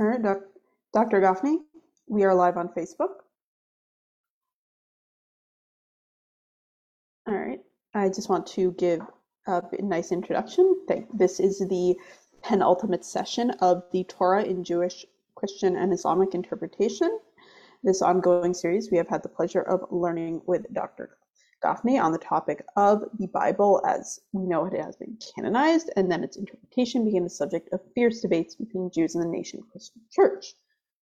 All right, doc- Dr. Gafni, we are live on Facebook. All right, I just want to give a nice introduction. This is the penultimate session of the Torah in Jewish, Christian, and Islamic interpretation. This ongoing series, we have had the pleasure of learning with Dr. On the topic of the Bible as we know it has been canonized, and then its interpretation became the subject of fierce debates between Jews and the nation Christian church.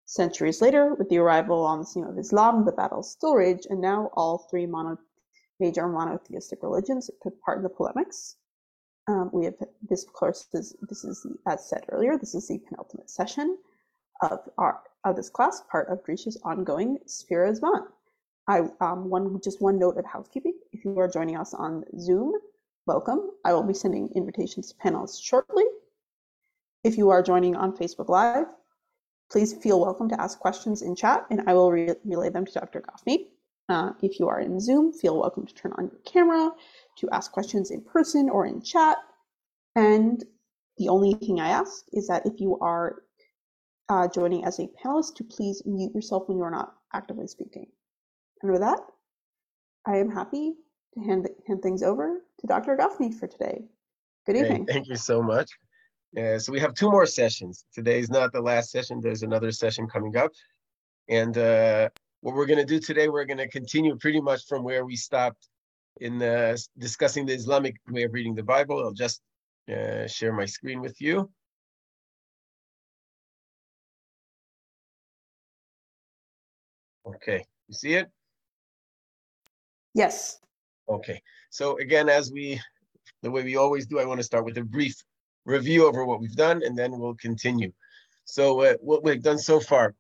Centuries later, with the arrival on the scene of Islam, the battles still rage, and now all three mono- major monotheistic religions took part in the polemics. Um, we have this, of course, is, this is as said earlier, this is the penultimate session of our of this class, part of Drisha's ongoing Sfira Zman. I um, one just one note of housekeeping. If you are joining us on Zoom, welcome. I will be sending invitations to panelists shortly. If you are joining on Facebook Live, please feel welcome to ask questions in chat, and I will re relay them to Dr. Gafni. Uh, if you are in Zoom, feel welcome to turn on your camera to ask questions in person or in chat. And the only thing I ask is that if you are uh, joining as a panelist, to please mute yourself when you are not actively speaking. And with that, I am happy to hand, hand things over to Dr. Gafni for today. Good evening. thank you so much. Uh, so we have two more sessions. Today is not the last session. There's another session coming up. And uh, what we're going to do today, we're going to continue pretty much from where we stopped in uh, discussing the Islamic way of reading the Bible. I'll just uh, share my screen with you. Okay, you see it? Yes. Okay. So again, as we, the way we always do, I want to start with a brief review over what we've done, and then we'll continue. So uh, what we've done so far,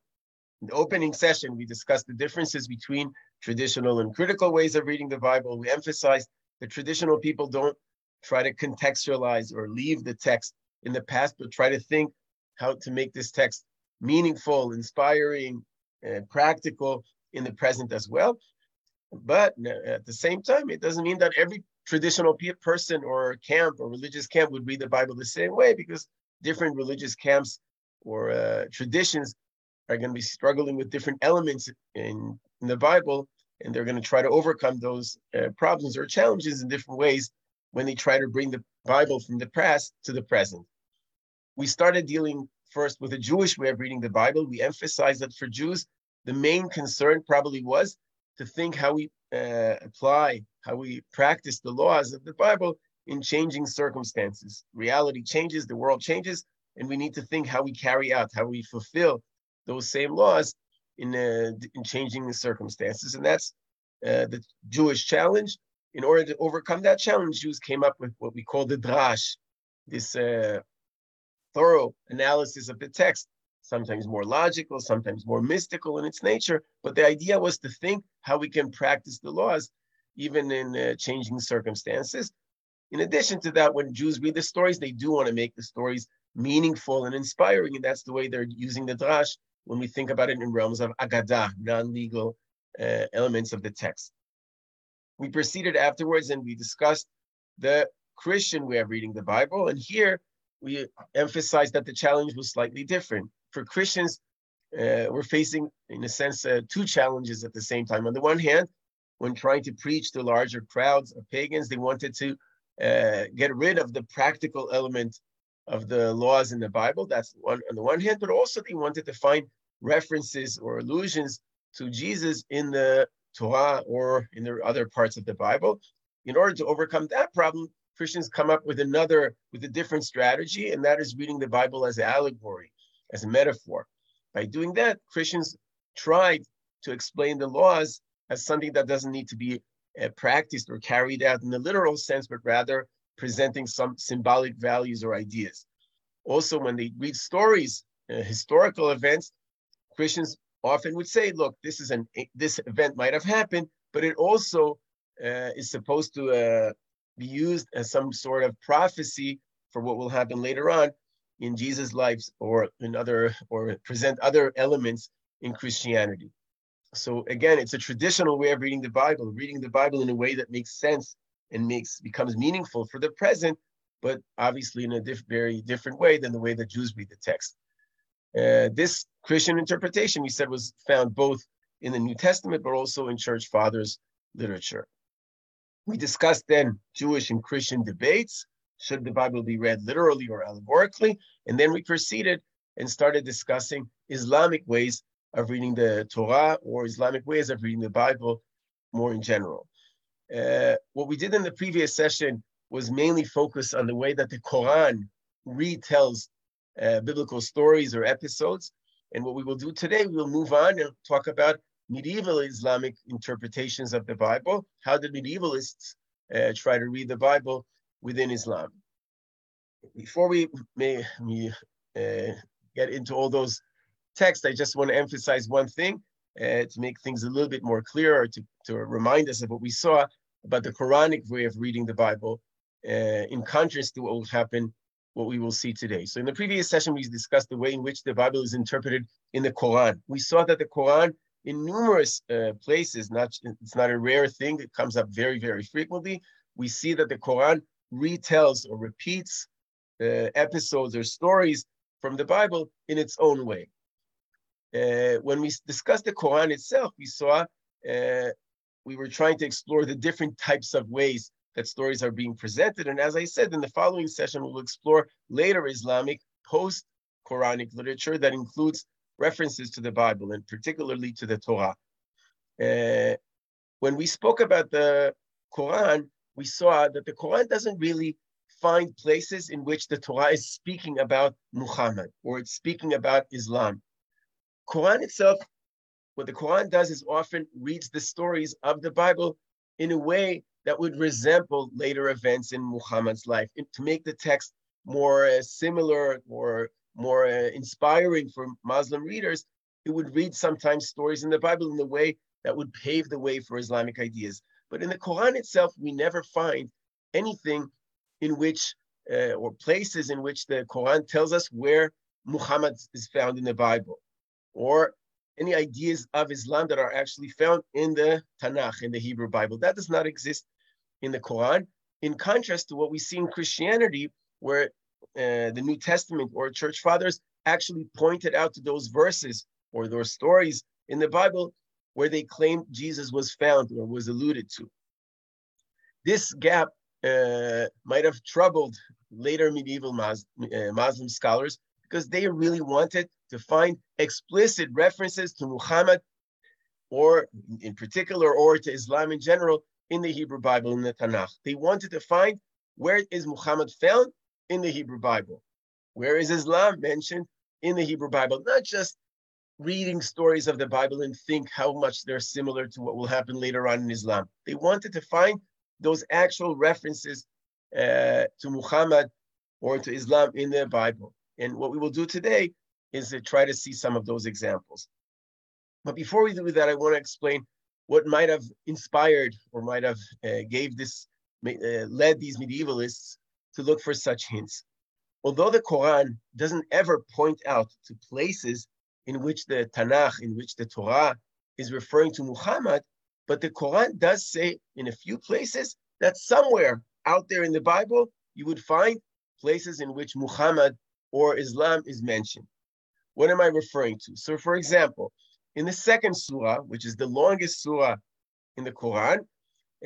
in the opening session, we discussed the differences between traditional and critical ways of reading the Bible. We emphasized that traditional people don't try to contextualize or leave the text in the past, but try to think how to make this text meaningful, inspiring, and practical in the present as well. But at the same time, it doesn't mean that every traditional person or camp or religious camp would read the Bible the same way because different religious camps or uh, traditions are going to be struggling with different elements in, in the Bible, and they're going to try to overcome those uh, problems or challenges in different ways when they try to bring the Bible from the past to the present. We started dealing first with a Jewish way of reading the Bible. We emphasized that for Jews, the main concern probably was to think how we uh, apply, how we practice the laws of the Bible in changing circumstances. Reality changes, the world changes, and we need to think how we carry out, how we fulfill those same laws in, uh, in changing the circumstances. And that's uh, the Jewish challenge. In order to overcome that challenge, Jews came up with what we call the drash, this uh, thorough analysis of the text sometimes more logical, sometimes more mystical in its nature. But the idea was to think how we can practice the laws even in uh, changing circumstances. In addition to that, when Jews read the stories, they do want to make the stories meaningful and inspiring, and that's the way they're using the drash when we think about it in realms of agadah, non-legal uh, elements of the text. We proceeded afterwards and we discussed the Christian way of reading the Bible, and here we emphasized that the challenge was slightly different for Christians, uh, we're facing, in a sense, uh, two challenges at the same time. On the one hand, when trying to preach to larger crowds of pagans, they wanted to uh, get rid of the practical element of the laws in the Bible. That's one on the one hand, but also they wanted to find references or allusions to Jesus in the Torah or in the other parts of the Bible. In order to overcome that problem, Christians come up with another, with a different strategy, and that is reading the Bible as allegory as a metaphor. By doing that, Christians tried to explain the laws as something that doesn't need to be uh, practiced or carried out in the literal sense, but rather presenting some symbolic values or ideas. Also, when they read stories, uh, historical events, Christians often would say, "Look, this is an this event might have happened, but it also uh, is supposed to uh, be used as some sort of prophecy for what will happen later on." In Jesus' lives or in other or present other elements in Christianity. So again, it's a traditional way of reading the Bible, reading the Bible in a way that makes sense and makes becomes meaningful for the present, but obviously in a diff, very different way than the way that Jews read the text. Uh, this Christian interpretation, we said, was found both in the New Testament, but also in church fathers' literature. We discussed then Jewish and Christian debates. Should the Bible be read literally or allegorically? And then we proceeded and started discussing Islamic ways of reading the Torah or Islamic ways of reading the Bible more in general. Uh, what we did in the previous session was mainly focused on the way that the Quran retells uh, biblical stories or episodes. And what we will do today, we'll move on and talk about medieval Islamic interpretations of the Bible. How did medievalists uh, try to read the Bible within Islam? Before we may uh, get into all those texts, I just want to emphasize one thing uh, to make things a little bit more clear, or to, to remind us of what we saw about the Quranic way of reading the Bible, uh, in contrast to what will happen what we will see today. So in the previous session, we discussed the way in which the Bible is interpreted in the Quran. We saw that the Quran, in numerous uh, places, not it's not a rare thing; it comes up very, very frequently. We see that the Quran retells or repeats uh, episodes or stories from the Bible in its own way. Uh, when we discussed the Quran itself, we saw uh, we were trying to explore the different types of ways that stories are being presented. And as I said, in the following session, we'll explore later Islamic post Quranic literature that includes references to the Bible and particularly to the Torah. Uh, when we spoke about the Quran, we saw that the Quran doesn't really find places in which the Torah is speaking about Muhammad or it's speaking about Islam. Quran itself, what the Quran does is often reads the stories of the Bible in a way that would resemble later events in Muhammad's life to make the text more uh, similar or more uh, inspiring for Muslim readers. It would read sometimes stories in the Bible in a way that would pave the way for Islamic ideas. But in the Quran itself, we never find anything in which, uh, or places in which the Quran tells us where Muhammad is found in the Bible, or any ideas of Islam that are actually found in the Tanakh, in the Hebrew Bible. That does not exist in the Quran, in contrast to what we see in Christianity, where uh, the New Testament or church fathers actually pointed out to those verses or those stories in the Bible where they claimed Jesus was found or was alluded to. This gap uh, might have troubled later medieval uh, Muslim scholars because they really wanted to find explicit references to Muhammad or in particular or to Islam in general in the Hebrew Bible, in the Tanakh. They wanted to find where is Muhammad found in the Hebrew Bible? Where is Islam mentioned in the Hebrew Bible? Not just reading stories of the Bible and think how much they're similar to what will happen later on in Islam. They wanted to find those actual references uh, to Muhammad or to Islam in the Bible. And what we will do today is to try to see some of those examples. But before we do that, I want to explain what might have inspired or might have uh, gave this uh, led these medievalists to look for such hints. Although the Quran doesn't ever point out to places in which the Tanakh, in which the Torah is referring to Muhammad, but the Quran does say in a few places that somewhere out there in the Bible you would find places in which Muhammad or Islam is mentioned. What am I referring to? So, for example, in the second surah, which is the longest surah in the Quran,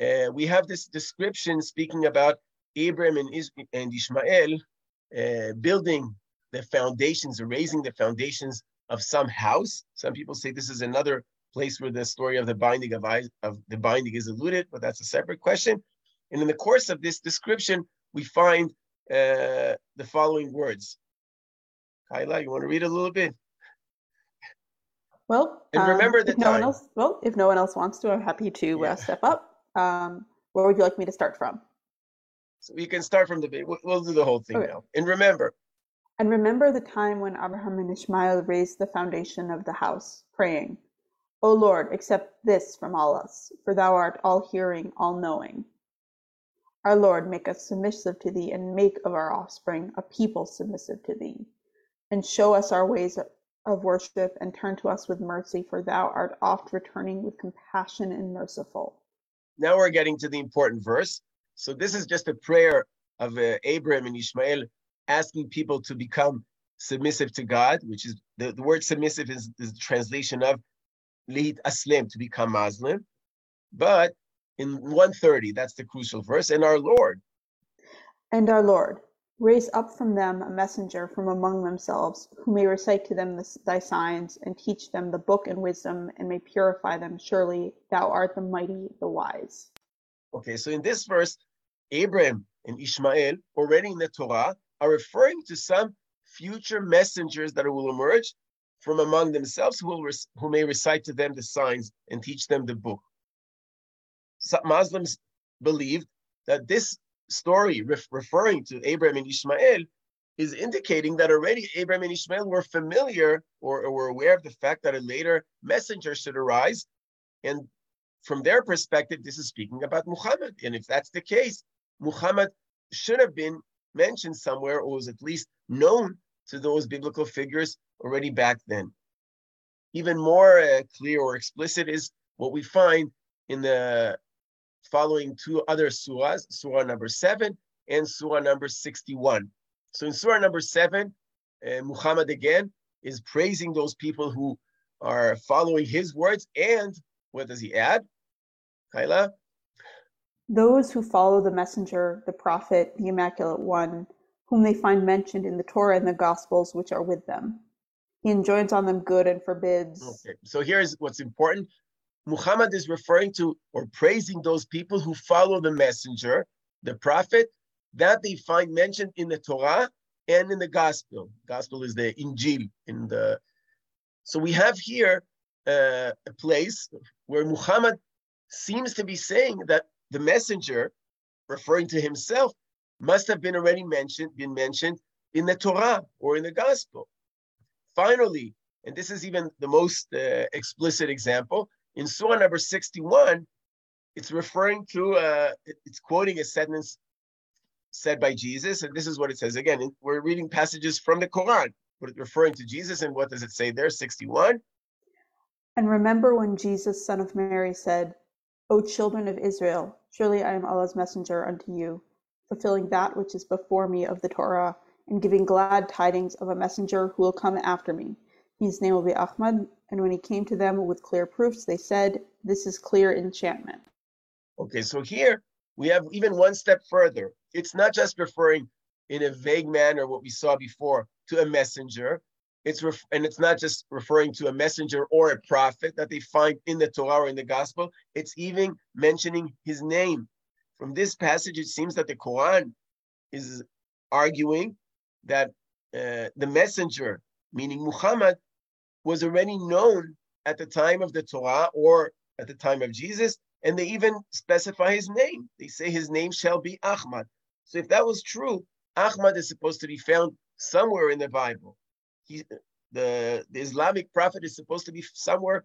uh, we have this description speaking about Abraham and, Is- and Ishmael uh, building the foundations raising the foundations of some house. Some people say this is another place where the story of the binding of, of the binding is alluded, but that's a separate question. And in the course of this description, we find uh, the following words. Kyla, you want to read a little bit? Well, and remember um, the if no one else, well, if no one else wants to, I'm happy to uh, yeah. uh, step up. Um, where would you like me to start from? So we can start from the we'll, we'll do the whole thing okay. now. And remember. And remember the time when Abraham and Ishmael raised the foundation of the house, praying, "O Lord, accept this from all us, for Thou art all hearing, all knowing." Our Lord, make us submissive to Thee, and make of our offspring a people submissive to Thee, and show us our ways of worship and turn to us with mercy, for thou art oft returning with compassion and merciful. Now we're getting to the important verse. So this is just a prayer of uh, Abraham and Ishmael asking people to become submissive to God, which is the, the word submissive is, is the translation of lead aslim to become Muslim. But in 130, that's the crucial verse, and our Lord. And our Lord, raise up from them a messenger from among themselves, who may recite to them the, thy signs, and teach them the book and wisdom, and may purify them. Surely thou art the mighty, the wise. Okay, so in this verse, Abraham and Ishmael, already in the Torah, are referring to some future messengers that will emerge from among themselves who, will who may recite to them the signs and teach them the book. Some Muslims believe that this story ref, referring to Abraham and Ishmael is indicating that already Abraham and Ishmael were familiar or, or were aware of the fact that a later messenger should arise. And from their perspective, this is speaking about Muhammad. And if that's the case, Muhammad should have been mentioned somewhere or was at least known to those biblical figures already back then. Even more uh, clear or explicit is what we find in the following two other surahs, surah number seven and surah number 61. So in surah number seven, uh, Muhammad again is praising those people who are following his words. And what does he add? Kyla? Those who follow the messenger, the prophet, the immaculate one, whom they find mentioned in the Torah and the Gospels which are with them. He enjoins on them good and forbids. Okay, so here's what's important. Muhammad is referring to or praising those people who follow the messenger, the prophet, that they find mentioned in the Torah and in the Gospel. Gospel is the Injil. In the so we have here uh, a place where Muhammad seems to be saying that the messenger, referring to himself, must have been already mentioned, been mentioned in the Torah or in the Gospel. Finally, and this is even the most uh, explicit example, in Surah number 61, it's referring to, uh, it's quoting a sentence said by Jesus, and this is what it says. Again, we're reading passages from the Quran, but referring to Jesus, and what does it say there? 61. And remember when Jesus, son of Mary, said, O children of Israel, surely I am Allah's messenger unto you fulfilling that which is before me of the Torah, and giving glad tidings of a messenger who will come after me. His name will be Ahmad. And when he came to them with clear proofs, they said, This is clear enchantment. Okay, so here we have even one step further. It's not just referring in a vague manner, what we saw before, to a messenger. It's ref- and it's not just referring to a messenger or a prophet that they find in the Torah or in the Gospel. It's even mentioning his name, from this passage, it seems that the Quran is arguing that uh, the messenger, meaning Muhammad, was already known at the time of the Torah or at the time of Jesus, and they even specify his name. They say his name shall be Ahmad. So if that was true, Ahmad is supposed to be found somewhere in the Bible. He, the, the Islamic prophet is supposed to be somewhere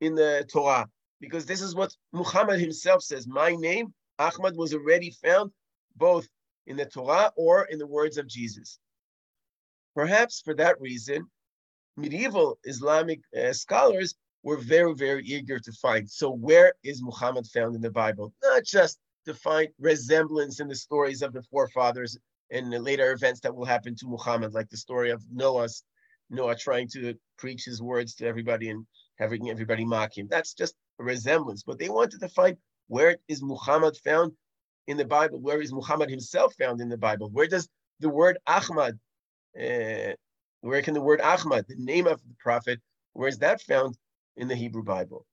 in the Torah, because this is what Muhammad himself says. My name Ahmad was already found both in the Torah or in the words of Jesus. Perhaps for that reason, medieval Islamic uh, scholars were very, very eager to find. So, where is Muhammad found in the Bible? Not just to find resemblance in the stories of the forefathers and the later events that will happen to Muhammad, like the story of Noah's Noah trying to preach his words to everybody and having everybody mock him. That's just a resemblance. But they wanted to find where is Muhammad found in the Bible? Where is Muhammad himself found in the Bible? Where does the word Ahmad, uh, where can the word Ahmad, the name of the prophet, where is that found in the Hebrew Bible?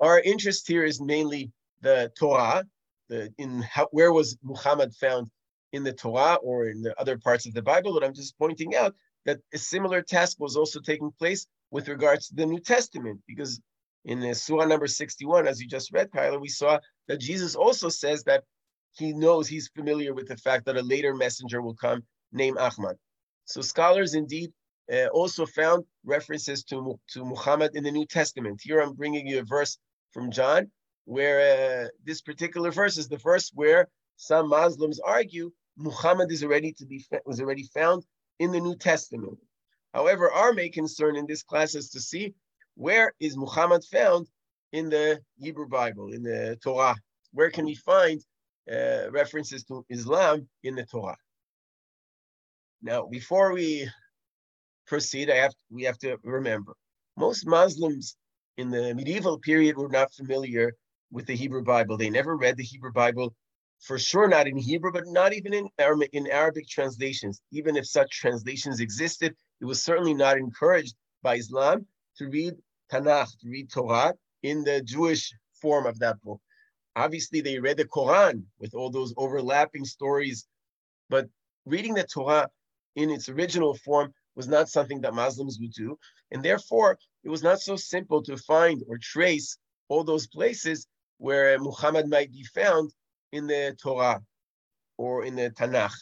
Our interest here is mainly the Torah, the, in how, where was Muhammad found in the Torah or in the other parts of the Bible, but I'm just pointing out that a similar task was also taking place with regards to the New Testament, because in the Surah number 61, as you just read, Kyla, we saw that Jesus also says that he knows he's familiar with the fact that a later messenger will come named Ahmad. So scholars indeed uh, also found references to, to Muhammad in the New Testament. Here I'm bringing you a verse from John, where uh, this particular verse is the verse where some Muslims argue Muhammad is already to be was already found in the New Testament. However, our main concern in this class is to see where is Muhammad found in the Hebrew Bible, in the Torah? Where can we find uh, references to Islam in the Torah? Now, before we proceed, I have we have to remember most Muslims in the medieval period were not familiar with the Hebrew Bible. They never read the Hebrew Bible, for sure not in Hebrew, but not even in Arabic, in Arabic translations. Even if such translations existed, it was certainly not encouraged by Islam to read Tanakh, to read Torah in the Jewish form of that book. Obviously, they read the Quran with all those overlapping stories, but reading the Torah in its original form was not something that Muslims would do. And therefore, it was not so simple to find or trace all those places where Muhammad might be found in the Torah or in the Tanakh.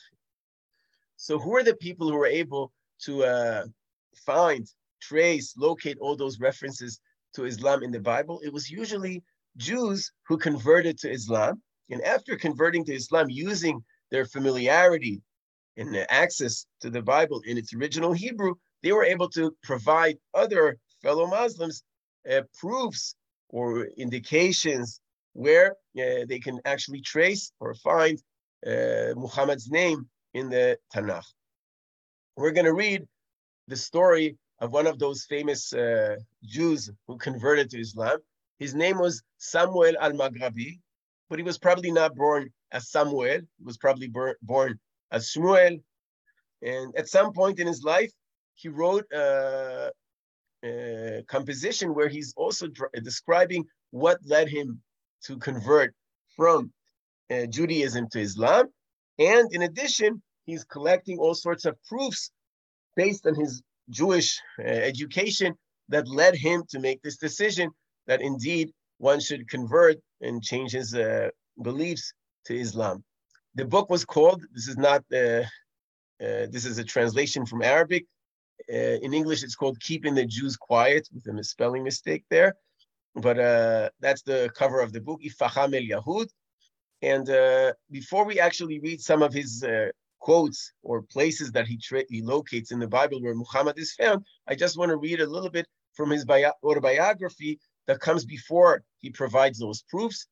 So, who are the people who were able to uh, find, trace, locate all those references to Islam in the Bible? It was usually Jews who converted to Islam. And after converting to Islam, using their familiarity and access to the Bible in its original Hebrew, they were able to provide other fellow Muslims uh, proofs or indications where uh, they can actually trace or find uh, Muhammad's name in the Tanakh. We're going to read the story of one of those famous uh, Jews who converted to Islam. His name was Samuel al Maghrabi, but he was probably not born as Samuel. He was probably born as Shmuel. And at some point in his life, he wrote a, a composition where he's also describing what led him to convert from uh, Judaism to Islam. And in addition, he's collecting all sorts of proofs based on his Jewish uh, education that led him to make this decision that indeed one should convert and change his uh, beliefs to Islam. The book was called, this is not, uh, uh, this is a translation from Arabic. Uh, in English, it's called Keeping the Jews Quiet with a misspelling mistake there. But uh, that's the cover of the book, Ifaham el Yahud. And uh, before we actually read some of his uh, quotes or places that he, tra- he locates in the Bible where Muhammad is found, I just want to read a little bit from his bio- autobiography that comes before he provides those proofs.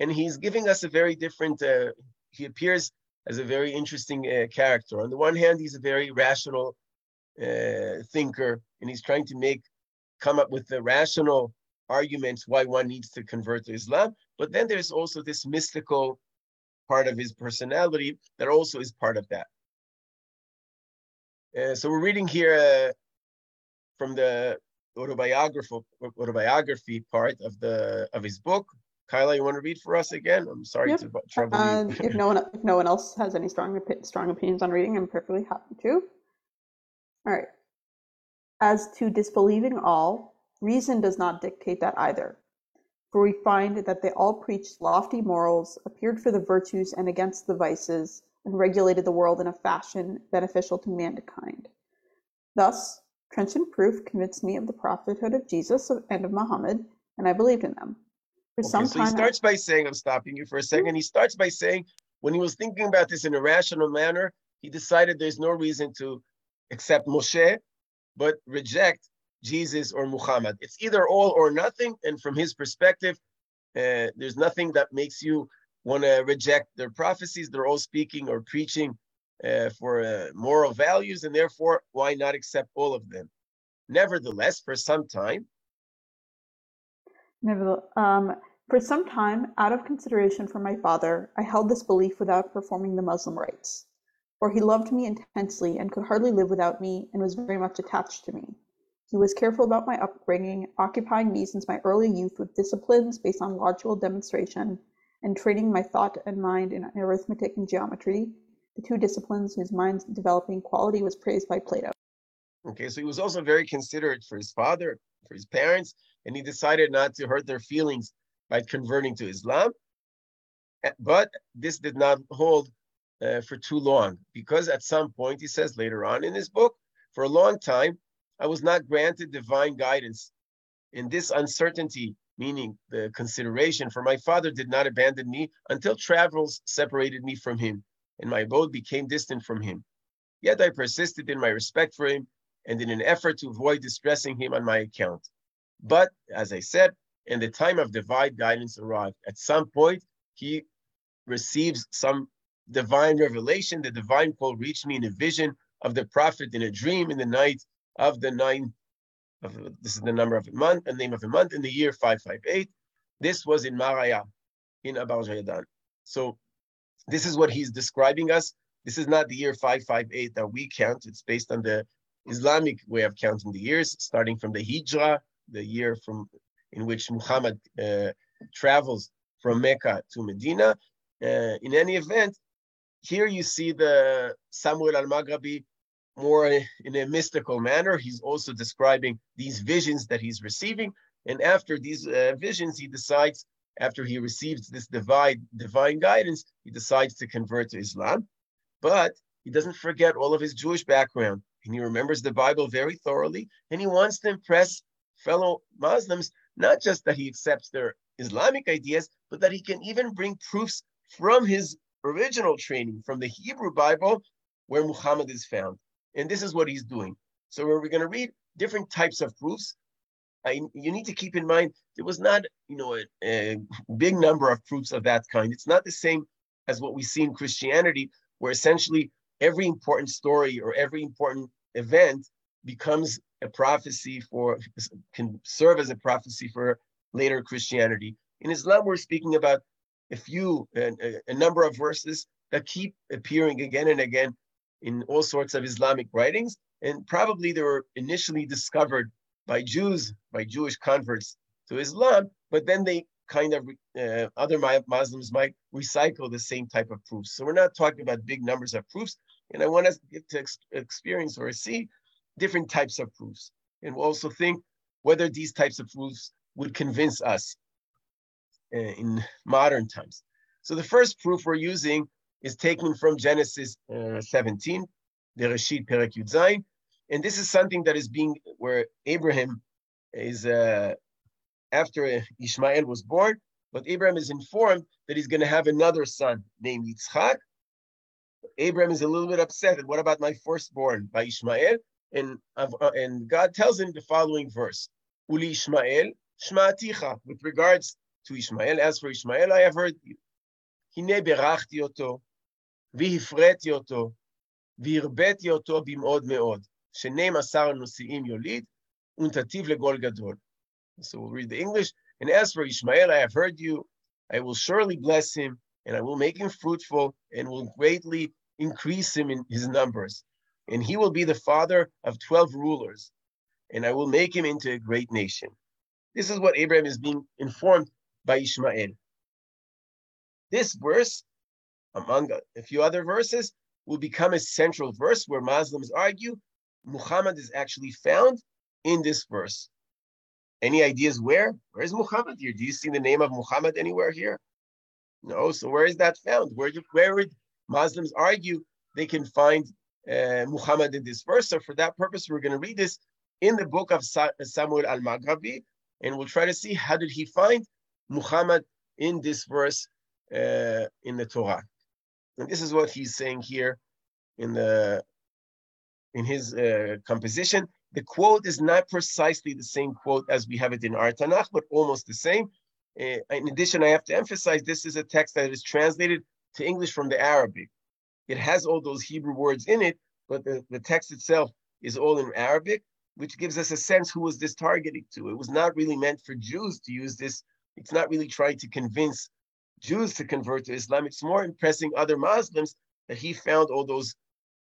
And he's giving us a very different uh, he appears as a very interesting uh, character. On the one hand, he's a very rational uh, thinker, and he's trying to make come up with the rational arguments why one needs to convert to Islam. But then there's also this mystical part of his personality that also is part of that. Uh, so we're reading here uh, from the autobiography autobiography part of the of his book, Kyla, you want to read for us again? I'm sorry yep. to trouble uh, you. if no one if no one else has any strong strong opinions on reading, I'm perfectly happy to. All right. As to disbelieving all, reason does not dictate that either. For we find that they all preached lofty morals, appeared for the virtues and against the vices, and regulated the world in a fashion beneficial to mankind. Thus, trenchant proof convinced me of the prophethood of Jesus and of Muhammad, and I believed in them. For okay, some so time he starts by saying, I'm stopping you for a second. He starts by saying, when he was thinking about this in a rational manner, he decided there's no reason to accept Moshe, but reject Jesus or Muhammad. It's either all or nothing. And from his perspective, uh, there's nothing that makes you want to reject their prophecies. They're all speaking or preaching uh, for uh, moral values, and therefore, why not accept all of them? Nevertheless, for some time, Nevertheless, um, for some time, out of consideration for my father, I held this belief without performing the Muslim rites. For he loved me intensely and could hardly live without me and was very much attached to me. He was careful about my upbringing, occupying me since my early youth with disciplines based on logical demonstration and training my thought and mind in arithmetic and geometry, the two disciplines whose mind's developing quality was praised by Plato. Okay, so he was also very considerate for his father, for his parents, and he decided not to hurt their feelings by converting to Islam. Eh, but this did not hold uh, for too long because at some point, he says later on in his book, for a long time, I was not granted divine guidance. In this uncertainty, meaning the consideration for my father did not abandon me until travels separated me from him and my abode became distant from him. Yet I persisted in my respect for him and in an effort to avoid distressing him on my account. But as I said, and the time of divine guidance arrived. At some point, he receives some divine revelation. The divine call reached me in a vision of the prophet in a dream in the night of the nine of this is the number of a month, the name of a month in the year 558. This was in Maragha, in Azerbaijan. So this is what he's describing us. This is not the year 558 that we count. It's based on the Islamic way of counting the years, starting from the Hijra, the year from in which Muhammad uh, travels from Mecca to Medina. Uh, in any event, here you see the Samuel al-Maghrabi more in a mystical manner. He's also describing these visions that he's receiving. And after these uh, visions, he decides, after he receives this divine, divine guidance, he decides to convert to Islam. But he doesn't forget all of his Jewish background. And he remembers the Bible very thoroughly. And he wants to impress fellow Muslims, not just that he accepts their Islamic ideas, but that he can even bring proofs from his original training, from the Hebrew Bible, where Muhammad is found. And this is what he's doing. So we're going to read different types of proofs. I, you need to keep in mind there was not, you know, a, a big number of proofs of that kind. It's not the same as what we see in Christianity, where essentially every important story or every important event becomes a prophecy for can serve as a prophecy for later Christianity. In Islam, we're speaking about a few, a, a number of verses that keep appearing again and again in all sorts of Islamic writings, and probably they were initially discovered by Jews, by Jewish converts to Islam, but then they kind of uh, other Muslims might recycle the same type of proofs. So we're not talking about big numbers of proofs, and I want us to ex- experience or see different types of proofs, and we'll also think whether these types of proofs would convince us uh, in modern times. So the first proof we're using is taken from Genesis uh, 17, the Reshit Perek Yudzayin, and this is something that is being where Abraham is uh, after Ishmael was born, but Abraham is informed that he's going to have another son named Yitzchak. Abraham is a little bit upset. What about my firstborn by Ishmael? And, uh, and God tells him the following verse: Uli Ishmael shma'aticha. With regards to Ishmael, as for Ishmael, I have heard you. והפרעתי אותו, והרביתי אותו במאוד מאוד, שנים עשר נשיאים יוליד, ונתתיו לגול גדול. So we'll read the English. And as for Ishmael, I have heard you. I will surely bless him, and I will make him fruitful, and will greatly increase him in his numbers. And he will be the father of 12 rulers, and I will make him into a great nation. This is what Abraham is being informed by Ishmael. This verse, among a few other verses, will become a central verse where Muslims argue Muhammad is actually found in this verse. Any ideas where? Where is Muhammad here? Do you see the name of Muhammad anywhere here? No. So where is that found? Where, where would Muslims argue they can find uh, Muhammad in this verse? So for that purpose, we're going to read this in the book of Samuel al-Maghrabi, and we'll try to see how did he find Muhammad in this verse uh, in the Torah. And this is what he's saying here in the in his uh, composition. The quote is not precisely the same quote as we have it in our Tanakh, but almost the same. Uh, in addition, I have to emphasize this is a text that is translated to English from the Arabic. It has all those Hebrew words in it, but the, the text itself is all in Arabic, which gives us a sense who was this targeting to. It was not really meant for Jews to use this. It's not really trying to convince Jews to convert to Islam. It's more impressing other Muslims that he found all those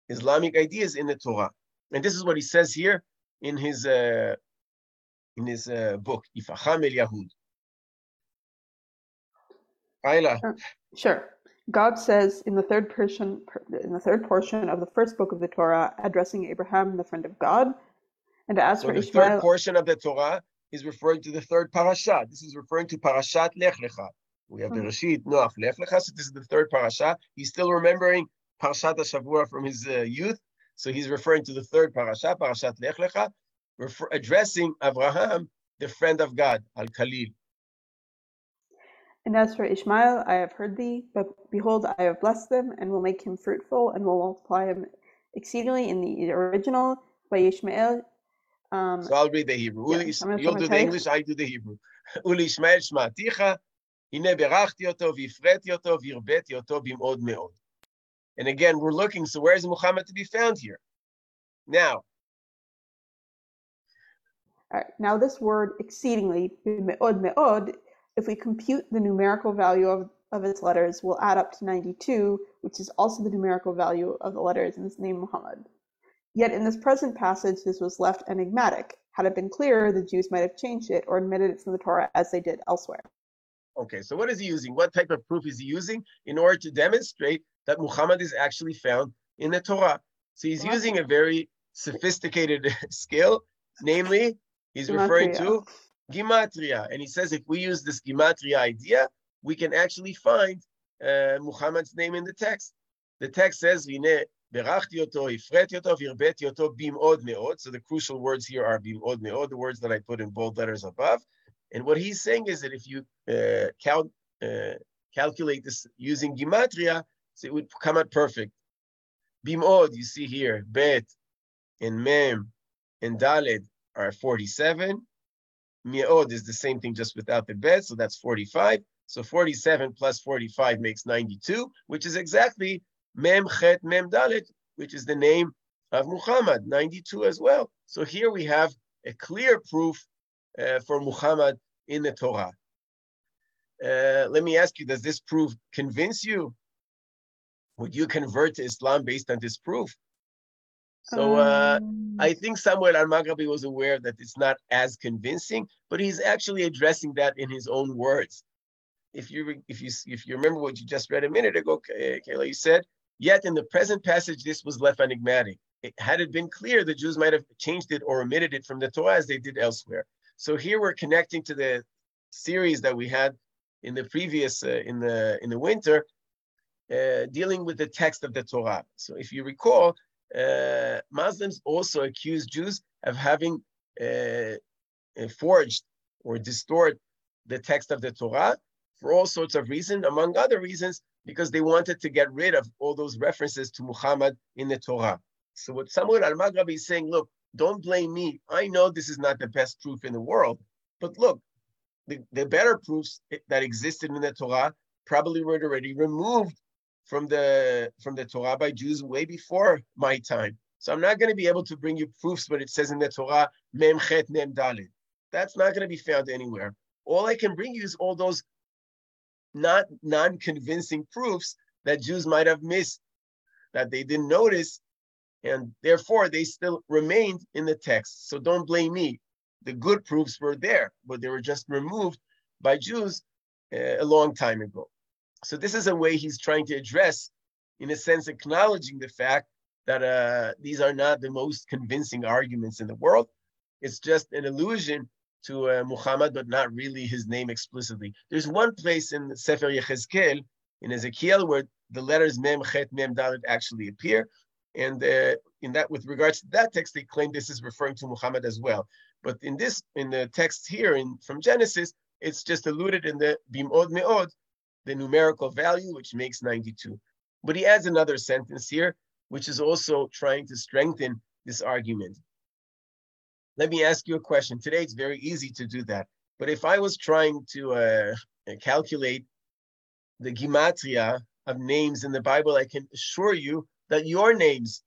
Islamic ideas in the Torah. And this is what he says here in his uh, in his uh, book, Ifacham el Yahud. Ayla. Uh, sure. God says in the third portion in the third portion of the first book of the Torah, addressing Abraham, the friend of God, and as so for the Ishmael, third portion of the Torah is referring to the third parasha. This is referring to Parashat Lech Lecha. We have mm-hmm. Bereshit, Noach, Lech Lecha. So this is the third parasha. He's still remembering Parashat Shavua from his uh, youth. So he's referring to the third parasha, Parashat Lech Lecha, refer- addressing Abraham, the friend of God, Al Khalil. And as for Ishmael, I have heard thee, but behold, I have blessed them, and will make him fruitful, and will multiply him exceedingly in the original by Ishmael. Um, so I'll read the Hebrew. Yeah, You'll do the English, I do the Hebrew. Uli Ishmael Shma'aticha, הנה ברכתי אותו והפרעתי אותו והרביתי אותו במאוד מאוד. And again, we're looking, so where is Muhammad to be found here? Now, All right, now this word exceedingly, me'od me'od, if we compute the numerical value of, of its letters, will add up to 92, which is also the numerical value of the letters in this name Muhammad. Yet in this present passage, this was left enigmatic. Had it been clearer, the Jews might have changed it or omitted it from the Torah as they did elsewhere. okay, so what is he using? What type of proof is he using in order to demonstrate that Muhammad is actually found in the Torah? So he's using a very sophisticated skill, namely, he's referring to Gimatria. And he says if we use this Gimatria idea, we can actually find uh, Muhammad's name in the text. The text says, "Vine berachti oto, ifreti oto, virbeti oto bimod meod." So the crucial words here are the words that I put in bold letters above. And what he's saying is that if you uh, uh, calculate this using Gimatria, so it would come out perfect. Bimod, you see here, bet and mem and daled are 47. Me'od is the same thing just without the bet, so that's 45. So 47 plus 45 makes 92, which is exactly mem chet mem which is the name of Muhammad, 92 as well. So here we have a clear proof uh, for Muhammad in the Torah. Uh, let me ask you, does this proof convince you? Would you convert to Islam based on this proof? So uh, Um, I think Samuel al-Maghrabi was aware that it's not as convincing, but he's actually addressing that in his own words. If you if you if you remember what you just read a minute ago, K- Kayla, you said, yet in the present passage this was left enigmatic. It, had it been clear, the Jews might have changed it or omitted it from the Torah as they did elsewhere. So here we're connecting to the series that we had in the previous uh, in the in the winter, uh, dealing with the text of the Torah. So if you recall, uh, Muslims also accuse Jews of having uh, uh, forged or distort the text of the Torah for all sorts of reasons, among other reasons, because they wanted to get rid of all those references to Muhammad in the Torah. So what Samuel al-Maghrabi is saying, look, don't blame me. I know this is not the best proof in the world, but look, the, the better proofs that existed in the Torah probably were already removed from the from the Torah by Jews way before my time. So I'm not going to be able to bring you proofs when it says in the Torah mem chet mem dalet. That's not going to be found anywhere. All I can bring you is all those not non-convincing proofs that Jews might have missed, that they didn't notice, and therefore they still remained in the text. So don't blame me. The good proofs were there, but they were just removed by Jews uh, a long time ago. So this is a way he's trying to address, in a sense, acknowledging the fact that uh, these are not the most convincing arguments in the world. It's just an allusion to uh, Muhammad, but not really his name explicitly. There's one place in Sefer Yechezkel, in Ezekiel, where the letters Mem, Chet, Mem, Dalet actually appear. And uh, in that, with regards to that text, they claim this is referring to Muhammad as well. But in this, in the text here in from Genesis, it's just alluded in the Bimod Meod, the numerical value, which makes 92. But he adds another sentence here, which is also trying to strengthen this argument. Let me ask you a question. Today, it's very easy to do that. But if I was trying to uh, calculate the gematria of names in the Bible, I can assure you that your names,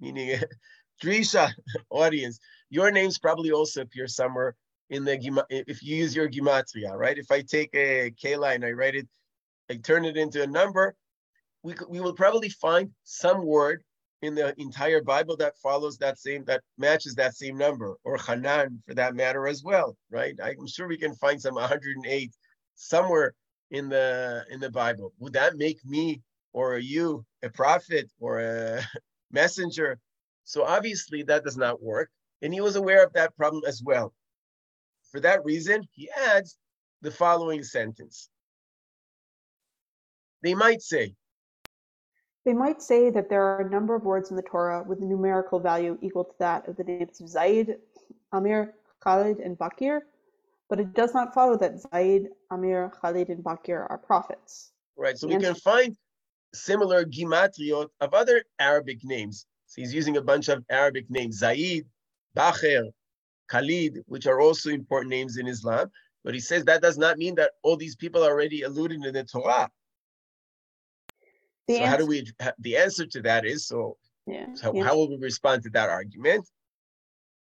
meaning Drisha audience, your names probably also appear somewhere in the if you use your gematria, right? If I take a Kayla and I write it, I turn it into a number, we we will probably find some word in the entire Bible that follows that same that matches that same number, or Chanan for that matter as well, right? I'm sure we can find some 108 somewhere in the in the Bible. Would that make me or you a prophet or a messenger? So obviously that does not work, and he was aware of that problem as well. For that reason, he adds the following sentence. They might say, They might say that there are a number of words in the Torah with a numerical value equal to that of the names of Zaid, Amir, Khalid, and Bakir, but it does not follow that Zaid, Amir, Khalid, and Bakir are prophets. right? So we can find similar gimatriot of other Arabic names. So he's using a bunch of Arabic names, Zaid, Bakir, Khalid, which are also important names in Islam. But he says that does not mean that all these people are already alluded in the Torah. The so how do we? The answer to that is so Yeah. So yeah. how will we respond to that argument?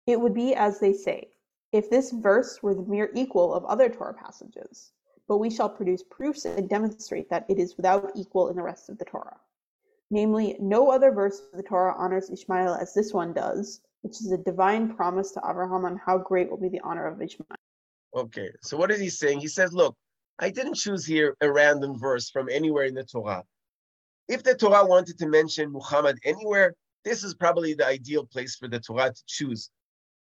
It would be as they say, if this verse were the mere equal of other Torah passages, but we shall produce proofs and demonstrate that it is without equal in the rest of the Torah. Namely, no other verse of the Torah honors Ishmael as this one does, which is a divine promise to Abraham on how great will be the honor of Ishmael. Okay, so what is he saying? He says, look, I didn't choose here a random verse from anywhere in the Torah. If the Torah wanted to mention Muhammad anywhere, this is probably the ideal place for the Torah to choose.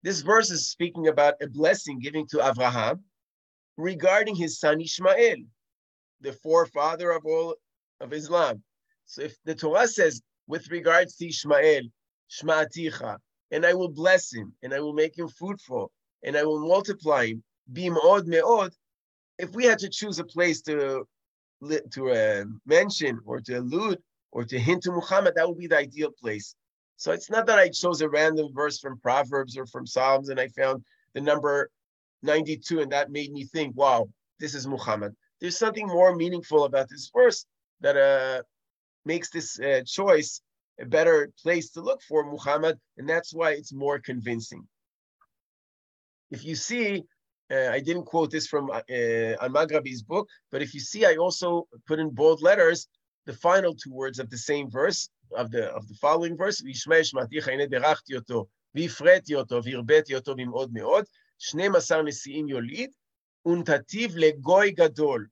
This verse is speaking about a blessing given to Abraham regarding his son Ishmael, the forefather of all of Islam. So if the Torah says, with regards to Ishmael, Shma'aticha, and I will bless him, and I will make him fruitful, and I will multiply him, bim'od me'od, if we had to choose a place to to uh, mention or to allude or to hint to Muhammad, that would be the ideal place. So it's not that I chose a random verse from Proverbs or from Psalms and I found the number 92 and that made me think, wow, this is Muhammad. There's something more meaningful about this verse that uh, makes this uh, choice a better place to look for Muhammad, and that's why it's more convincing. If you see, uh, I didn't quote this from uh, Al-Maghrabi's book, but if you see, I also put in bold letters the final two words of the same verse, of the of the following verse, והפרעתי אותו והרביתי אותו במאוד מאוד, 12 נשיאים יוליד, ונתתיו לגוי גדול.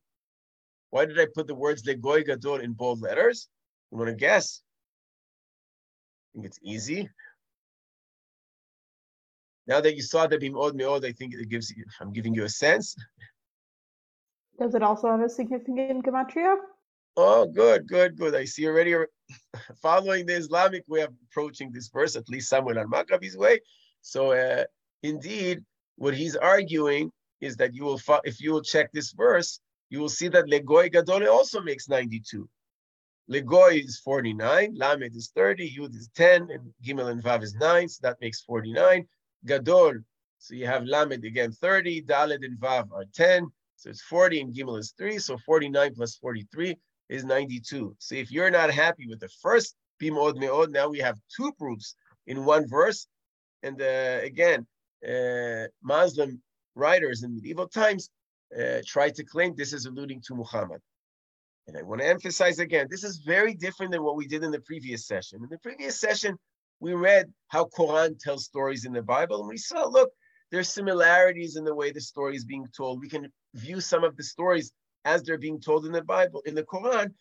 Why did I put the words לגוי גדול in bold letters? You want to guess? I think it's easy. Now that you saw the bimod meod, I think it gives you, I'm giving you a sense. Does it also have a significant gematria? Oh, good, good, good. I see already following the Islamic way of approaching this verse, at least Samuel al-Maghrabi's way. So uh, indeed, what he's arguing is that you will, if you will check this verse, you will see that Legoy Gadol also makes 92. Legoy is 49, Lamed is 30, Yud is 10, and Gimel and Vav is 9, so that makes 49. Gadol, so you have Lamed again 30, Daled and Vav are 10, so it's 40, and Gimel is 3, so 49 plus 43 is 92. So if you're not happy with the first Bimod Meod, now we have two proofs in one verse. And uh, again, uh, Muslim writers in medieval times uh, tried to claim this is alluding to Muhammad. And I want to emphasize again, this is very different than what we did in the previous session. In the previous session, we read how Quran tells stories in the Bible, and we saw, look, there's similarities in the way the story is being told. We can view some of the stories as they're being told in the Bible, in the Quran,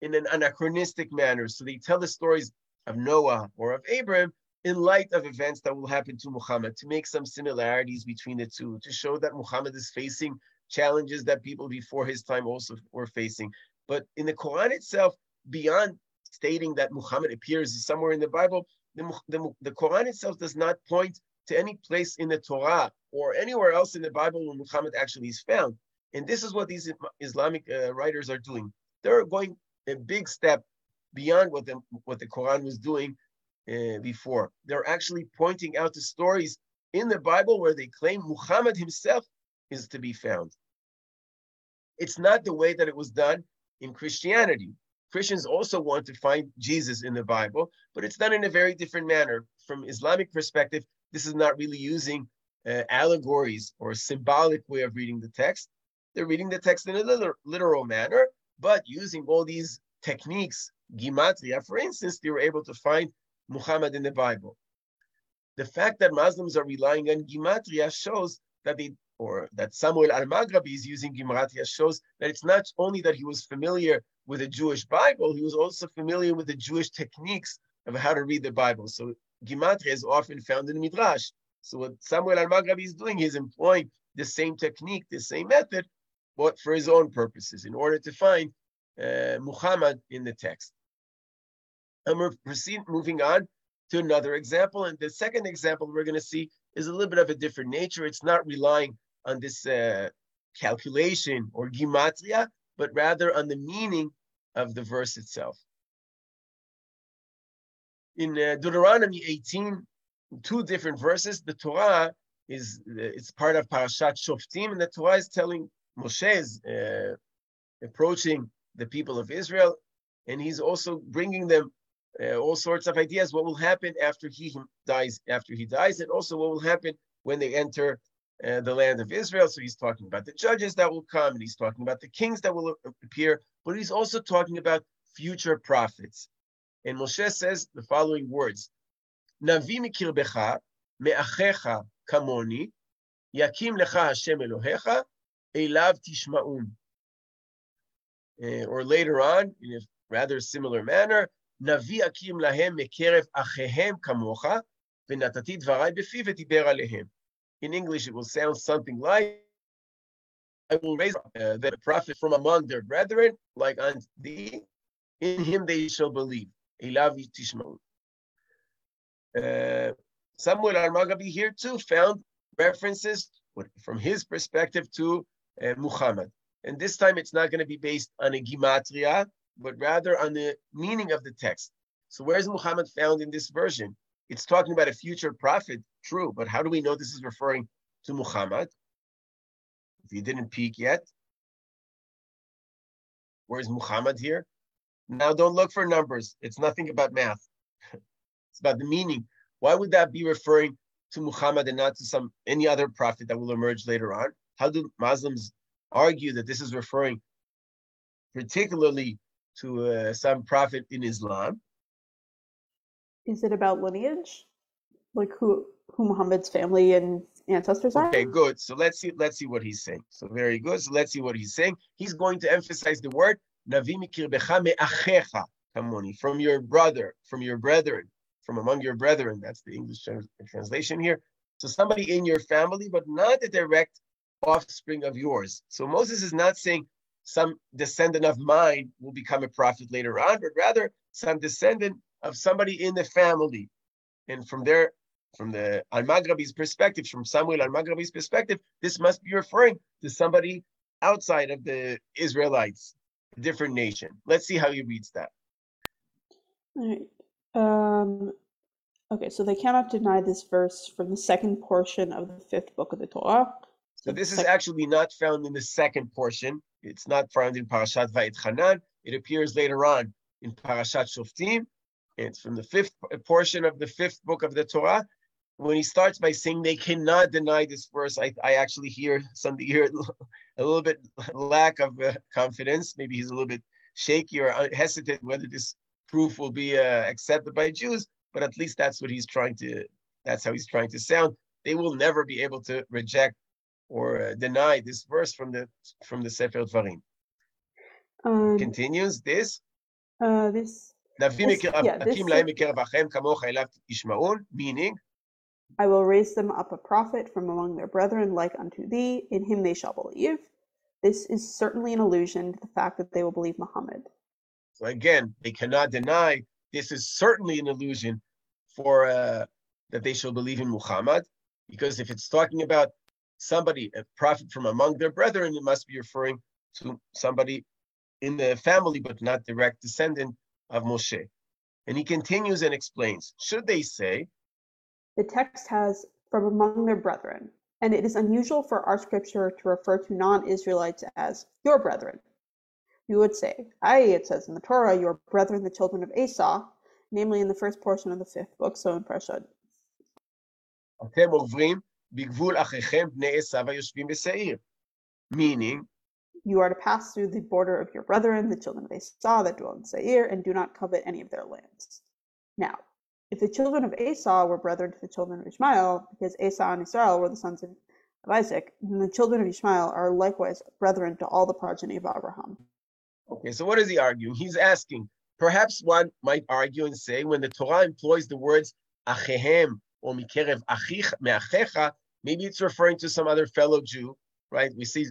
in an anachronistic manner. So they tell the stories of Noah or of Abraham in light of events that will happen to Muhammad, to make some similarities between the two, to show that Muhammad is facing challenges that people before his time also were facing. But in the Quran itself, beyond stating that Muhammad appears somewhere in the Bible, the, the, the Quran itself does not point to any place in the Torah or anywhere else in the Bible where Muhammad actually is found. And this is what these Islamic uh, writers are doing. They're going a big step beyond what the, what the Quran was doing uh, before. They're actually pointing out the stories in the Bible where they claim Muhammad himself is to be found. It's not the way that it was done in Christianity. Christians also want to find Jesus in the Bible, but it's done in a very different manner. From Islamic perspective, this is not really using uh, allegories or symbolic way of reading the text. They're reading the text in a literal, literal manner, but using all these techniques, gimatria, for instance, they were able to find Muhammad in the Bible. The fact that Muslims are relying on gimatria shows that they, or that Samuel al-Maghrabi is using gimatria shows that it's not only that he was familiar with the Jewish Bible, he was also familiar with the Jewish techniques of how to read the Bible. So gimatria is often found in Midrash. So what Samuel al-Maghrabi is doing, he's employing the same technique, the same method, but for his own purposes, in order to find uh, Muhammad in the text. And we're proceed, moving on to another example. And the second example we're going to see is a little bit of a different nature. It's not relying on this uh, calculation or gimatria, but rather on the meaning of the verse itself. In uh, Deuteronomy 18, two different verses, the Torah is it's part of Parashat Shoftim, and the Torah is telling Moshe is uh, approaching the people of Israel, and he's also bringing them uh, all sorts of ideas what will happen after he dies, after he dies, and also what will happen when they enter uh, the land of Israel. So he's talking about the judges that will come, and he's talking about the kings that will appear, but he's also talking about future prophets. And Moshe says the following words: "Navi mikirbecha me'achecha kamoni, yakim lecha Hashem Elohecha, elav tishma'un." Uh, or later on, in a rather similar manner, נביא להם מקרב אחיהם כמוך, ונתתי בפי ודיבר עליהם. In English it will sound something like, I will raise up uh, the prophet from among their brethren, like unto thee, in him they shall believe. אליו תשמעו. Uh, Samuel al-Maghrabi here too found references from his perspective to uh, Muhammad. And this time it's not going to be based on a Gimatria, but rather on the meaning of the text. So where's Muhammad found in this version? It's talking about a future prophet, true, but how do we know this is referring to Muhammad? If he didn't peak yet, where's Muhammad here? Now don't look for numbers. It's nothing about math. it's about the meaning. Why would that be referring to Muhammad and not to some any other prophet that will emerge later on? How do Muslims argue that this is referring particularly to uh, some prophet in Islam. Is it about lineage, like who who Muhammad's family and ancestors are? Okay, good. So let's see. Let's see what he's saying. So very good. So let's see what he's saying. He's going to emphasize the word navi me'achecha kamoni from your brother, from your brethren, from among your brethren. That's the English translation here. So somebody in your family, but not a direct offspring of yours. So Moses is not saying some descendant of mine will become a prophet later on, but rather some descendant of somebody in the family. And from there, from the Al-Maghrabi's perspective, from Samuel Al-Maghrabi's perspective, this must be referring to somebody outside of the Israelites, a different nation. Let's see how he reads that. All right. Um, okay, so they cannot deny this verse from the second portion of the fifth book of the Torah. So this is actually not found in the second portion. It's not found in Parashat Va'etchanan. It appears later on in Parashat Shoftim. It's from the fifth portion of the fifth book of the Torah. When he starts by saying they cannot deny this verse, I, I actually hear something here a little bit lack of uh, confidence. Maybe he's a little bit shaky or hesitant whether this proof will be uh, accepted by Jews. But at least that's what he's trying to. That's how he's trying to sound. They will never be able to reject or uh, deny this verse from the from the Sefer Dvarim. Um, Continues this. Uh, this. this yeah, meaning. I will raise them up a prophet from among their brethren like unto thee, in him they shall believe. This is certainly an allusion to the fact that they will believe Muhammad. So again, they cannot deny this is certainly an allusion for uh, that they shall believe in Muhammad, because if it's talking about somebody, a prophet from among their brethren, it must be referring to somebody in the family, but not direct descendant of Moshe. And he continues and explains, should they say, the text has from among their brethren, and it is unusual for our scripture to refer to non-Israelites as your brethren. You would say, aye, it says in the Torah, your brethren, the children of Esau, namely in the first portion of the fifth book, so in Parashat. בגבול אחיכם בני עשיו היושבים בשעיר. Meaning, you are to pass through the border of your brethren, the children of Esau that dwell in Seir, and do not covet any of their lands. Now, if the children of Esau were brethren to the children of Ishmael, because Esau and Israel were the sons of Isaac, then the children of Ishmael are likewise brethren to all the progeny of Abraham. Okay, so what is he arguing? He's asking, perhaps one might argue and say, when the Torah employs the words achehem or mikerev me'achecha, maybe it's referring to some other fellow Jew, right? We see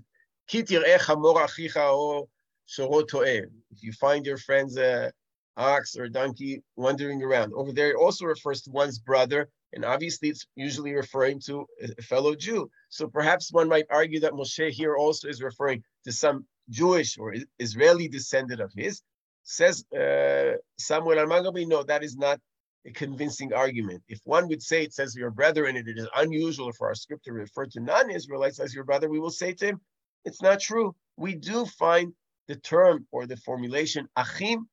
kitir echa mor achicha o If you find your friend's uh, ox or donkey wandering around over there, it also refers to one's brother, and obviously it's usually referring to a fellow Jew. So perhaps one might argue that Moshe here also is referring to some Jewish or Israeli descendant of his. Says uh, Samuel al-Maghrabi, no, that is not a convincing argument. If one would say it says your brother and it is unusual for our script to refer to non-Israelites as your brother, we will say to him, it's not true. We do find the term or the formulation achim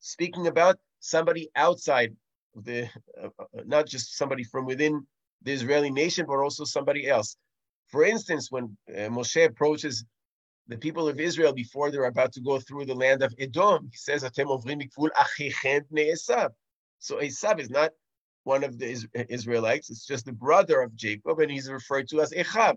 speaking about somebody outside the, uh, uh, not just somebody from within the Israeli nation, but also somebody else. For instance, when uh, Moshe approaches the people of Israel before they're about to go through the land of Edom, he says, "Atem ovrim Esav." So Esav is not one of the Israelites; it's just the brother of Jacob, and he's referred to as Echab.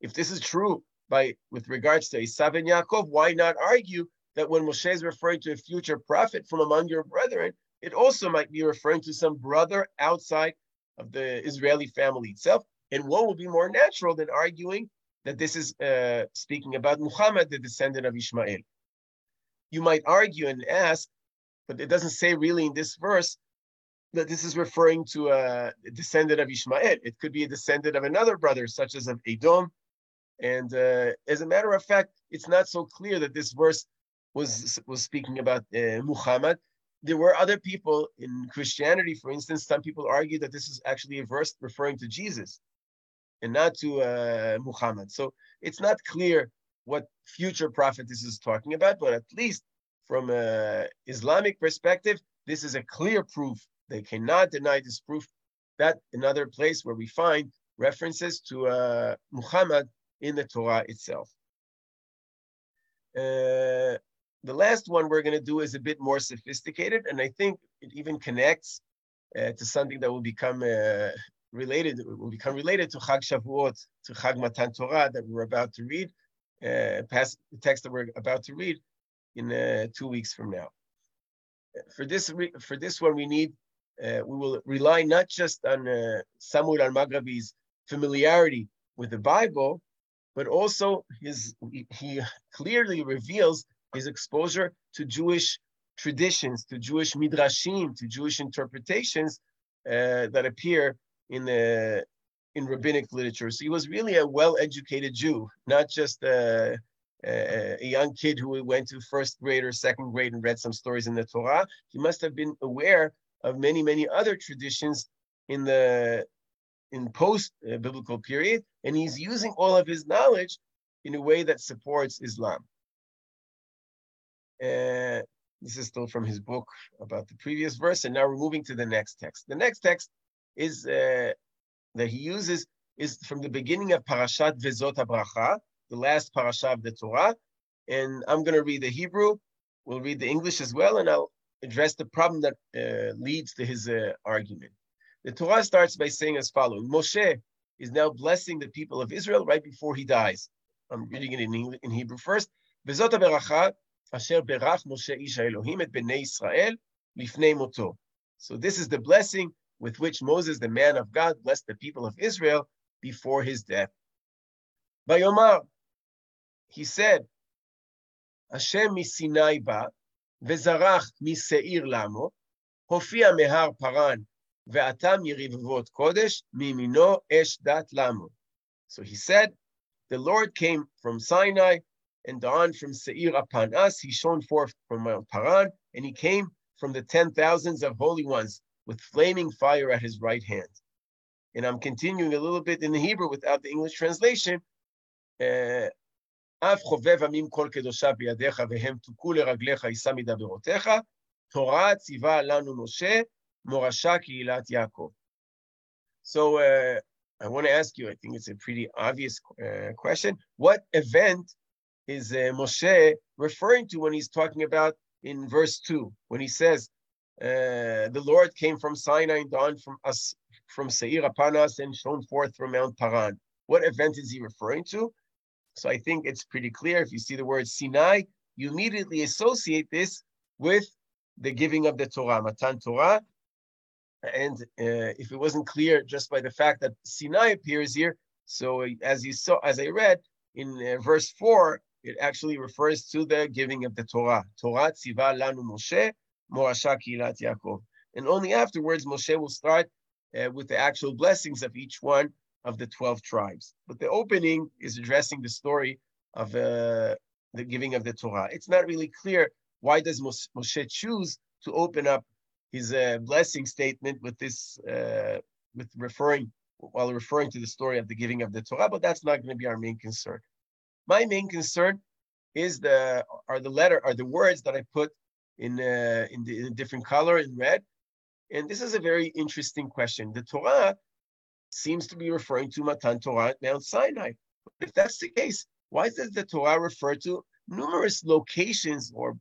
If this is true by with regards to Esav and Yaakov, why not argue that when Moshe is referring to a future prophet from among your brethren, it also might be referring to some brother outside of the Israeli family itself? And what would be more natural than arguing that this is uh, speaking about Muhammad, the descendant of Ishmael? You might argue and ask, but it doesn't say really in this verse that this is referring to a descendant of Ishmael. It could be a descendant of another brother, such as of Edom. And uh, as a matter of fact, it's not so clear that this verse was was speaking about uh, Muhammad. There were other people in Christianity, for instance. Some people argue that this is actually a verse referring to Jesus and not to uh, Muhammad. So it's not clear what future prophet this is talking about, but at least from an Islamic perspective, this is a clear proof. They cannot deny this proof. That another place where we find references to uh, Muhammad in the Torah itself. Uh, the last one we're going to do is a bit more sophisticated, and I think it even connects uh, to something that will become uh, related, will become related to Chag Shavuot, to Chag Matan Torah that we're about to read, uh, past the text that we're about to read in uh, two weeks from now. For this, for this one, we need, uh, we will rely not just on uh, Samuel al-Maghrabi's familiarity with the Bible, but also his, he clearly reveals his exposure to Jewish traditions, to Jewish midrashim, to Jewish interpretations uh, that appear in the in rabbinic literature. So he was really a well-educated Jew, not just a, a, young kid who went to first grade or second grade and read some stories in the Torah. He must have been aware of many, many other traditions in the in post-biblical period, and he's using all of his knowledge in a way that supports Islam. Uh, this is still from his book about the previous verse, and now we're moving to the next text. The next text is uh, that he uses is from the beginning of Parashat Vezot Bracha, the last parasha of the Torah. And I'm going to read the Hebrew. We'll read the English as well, and I'll address the problem that uh, leads to his uh, argument. The Torah starts by saying as follows: Moshe is now blessing the people of Israel right before he dies. I'm reading it in, English, in Hebrew first. Vezot Bracha asher berach Moshe ish Elohim et bnei Israel lifnei moto. So this is the blessing with which Moses, the man of God, blessed the people of Israel before his death. Bayomar, he said, Hashem misinai ba, וזרח משעיר למו, הופיע מהר פרן, ועתה מרבבות קודש, מימינו אש דת למו. So he said, the Lord came from Sinai and dawned from Seir upon us. He shone forth from Mount Paran, and he came from the ten thousands of holy ones with flaming fire at his right hand. And I'm continuing a little bit in the Hebrew without the English translation. אף חובב עמים כל קדושה בידיך והם תוכו לרגליך יישא מדברותיך, תורה ציווה לנו משה, מורשה קהילת יעקב. So uh, I want to ask you, I think it's a pretty obvious uh, question. What event is uh, Moshe referring to when he's talking about in verse 2, when he says, uh, the Lord came from Sinai and dawned from us from Seir upon us and shone forth from Mount Paran. What event is he referring to? So I think it's pretty clear. If you see the word Sinai, you immediately associate this with the giving of the Torah, Matan Torah. And uh, if it wasn't clear just by the fact that Sinai appears here, so as you saw, as I read in uh, verse four, it actually refers to the giving of the Torah. Torah tziva lanu Moshe Morasha Kilat Yaakov. And only afterwards, Moshe will start uh, with the actual blessings of each one of the 12 tribes. But the opening is addressing the story of uh, the giving of the Torah. It's not really clear why does Moshe choose to open up his uh, blessing statement with this, uh, with referring, while referring to the story of the giving of the Torah, but that's not going to be our main concern. My main concern is the, are the letter, are the words that I put in, uh, in, the, in a different color, in red. And this is a very interesting question. The Torah seems to be referring to Matan Torah at Mount Sinai. But If that's the case, why does the Torah refer to numerous locations or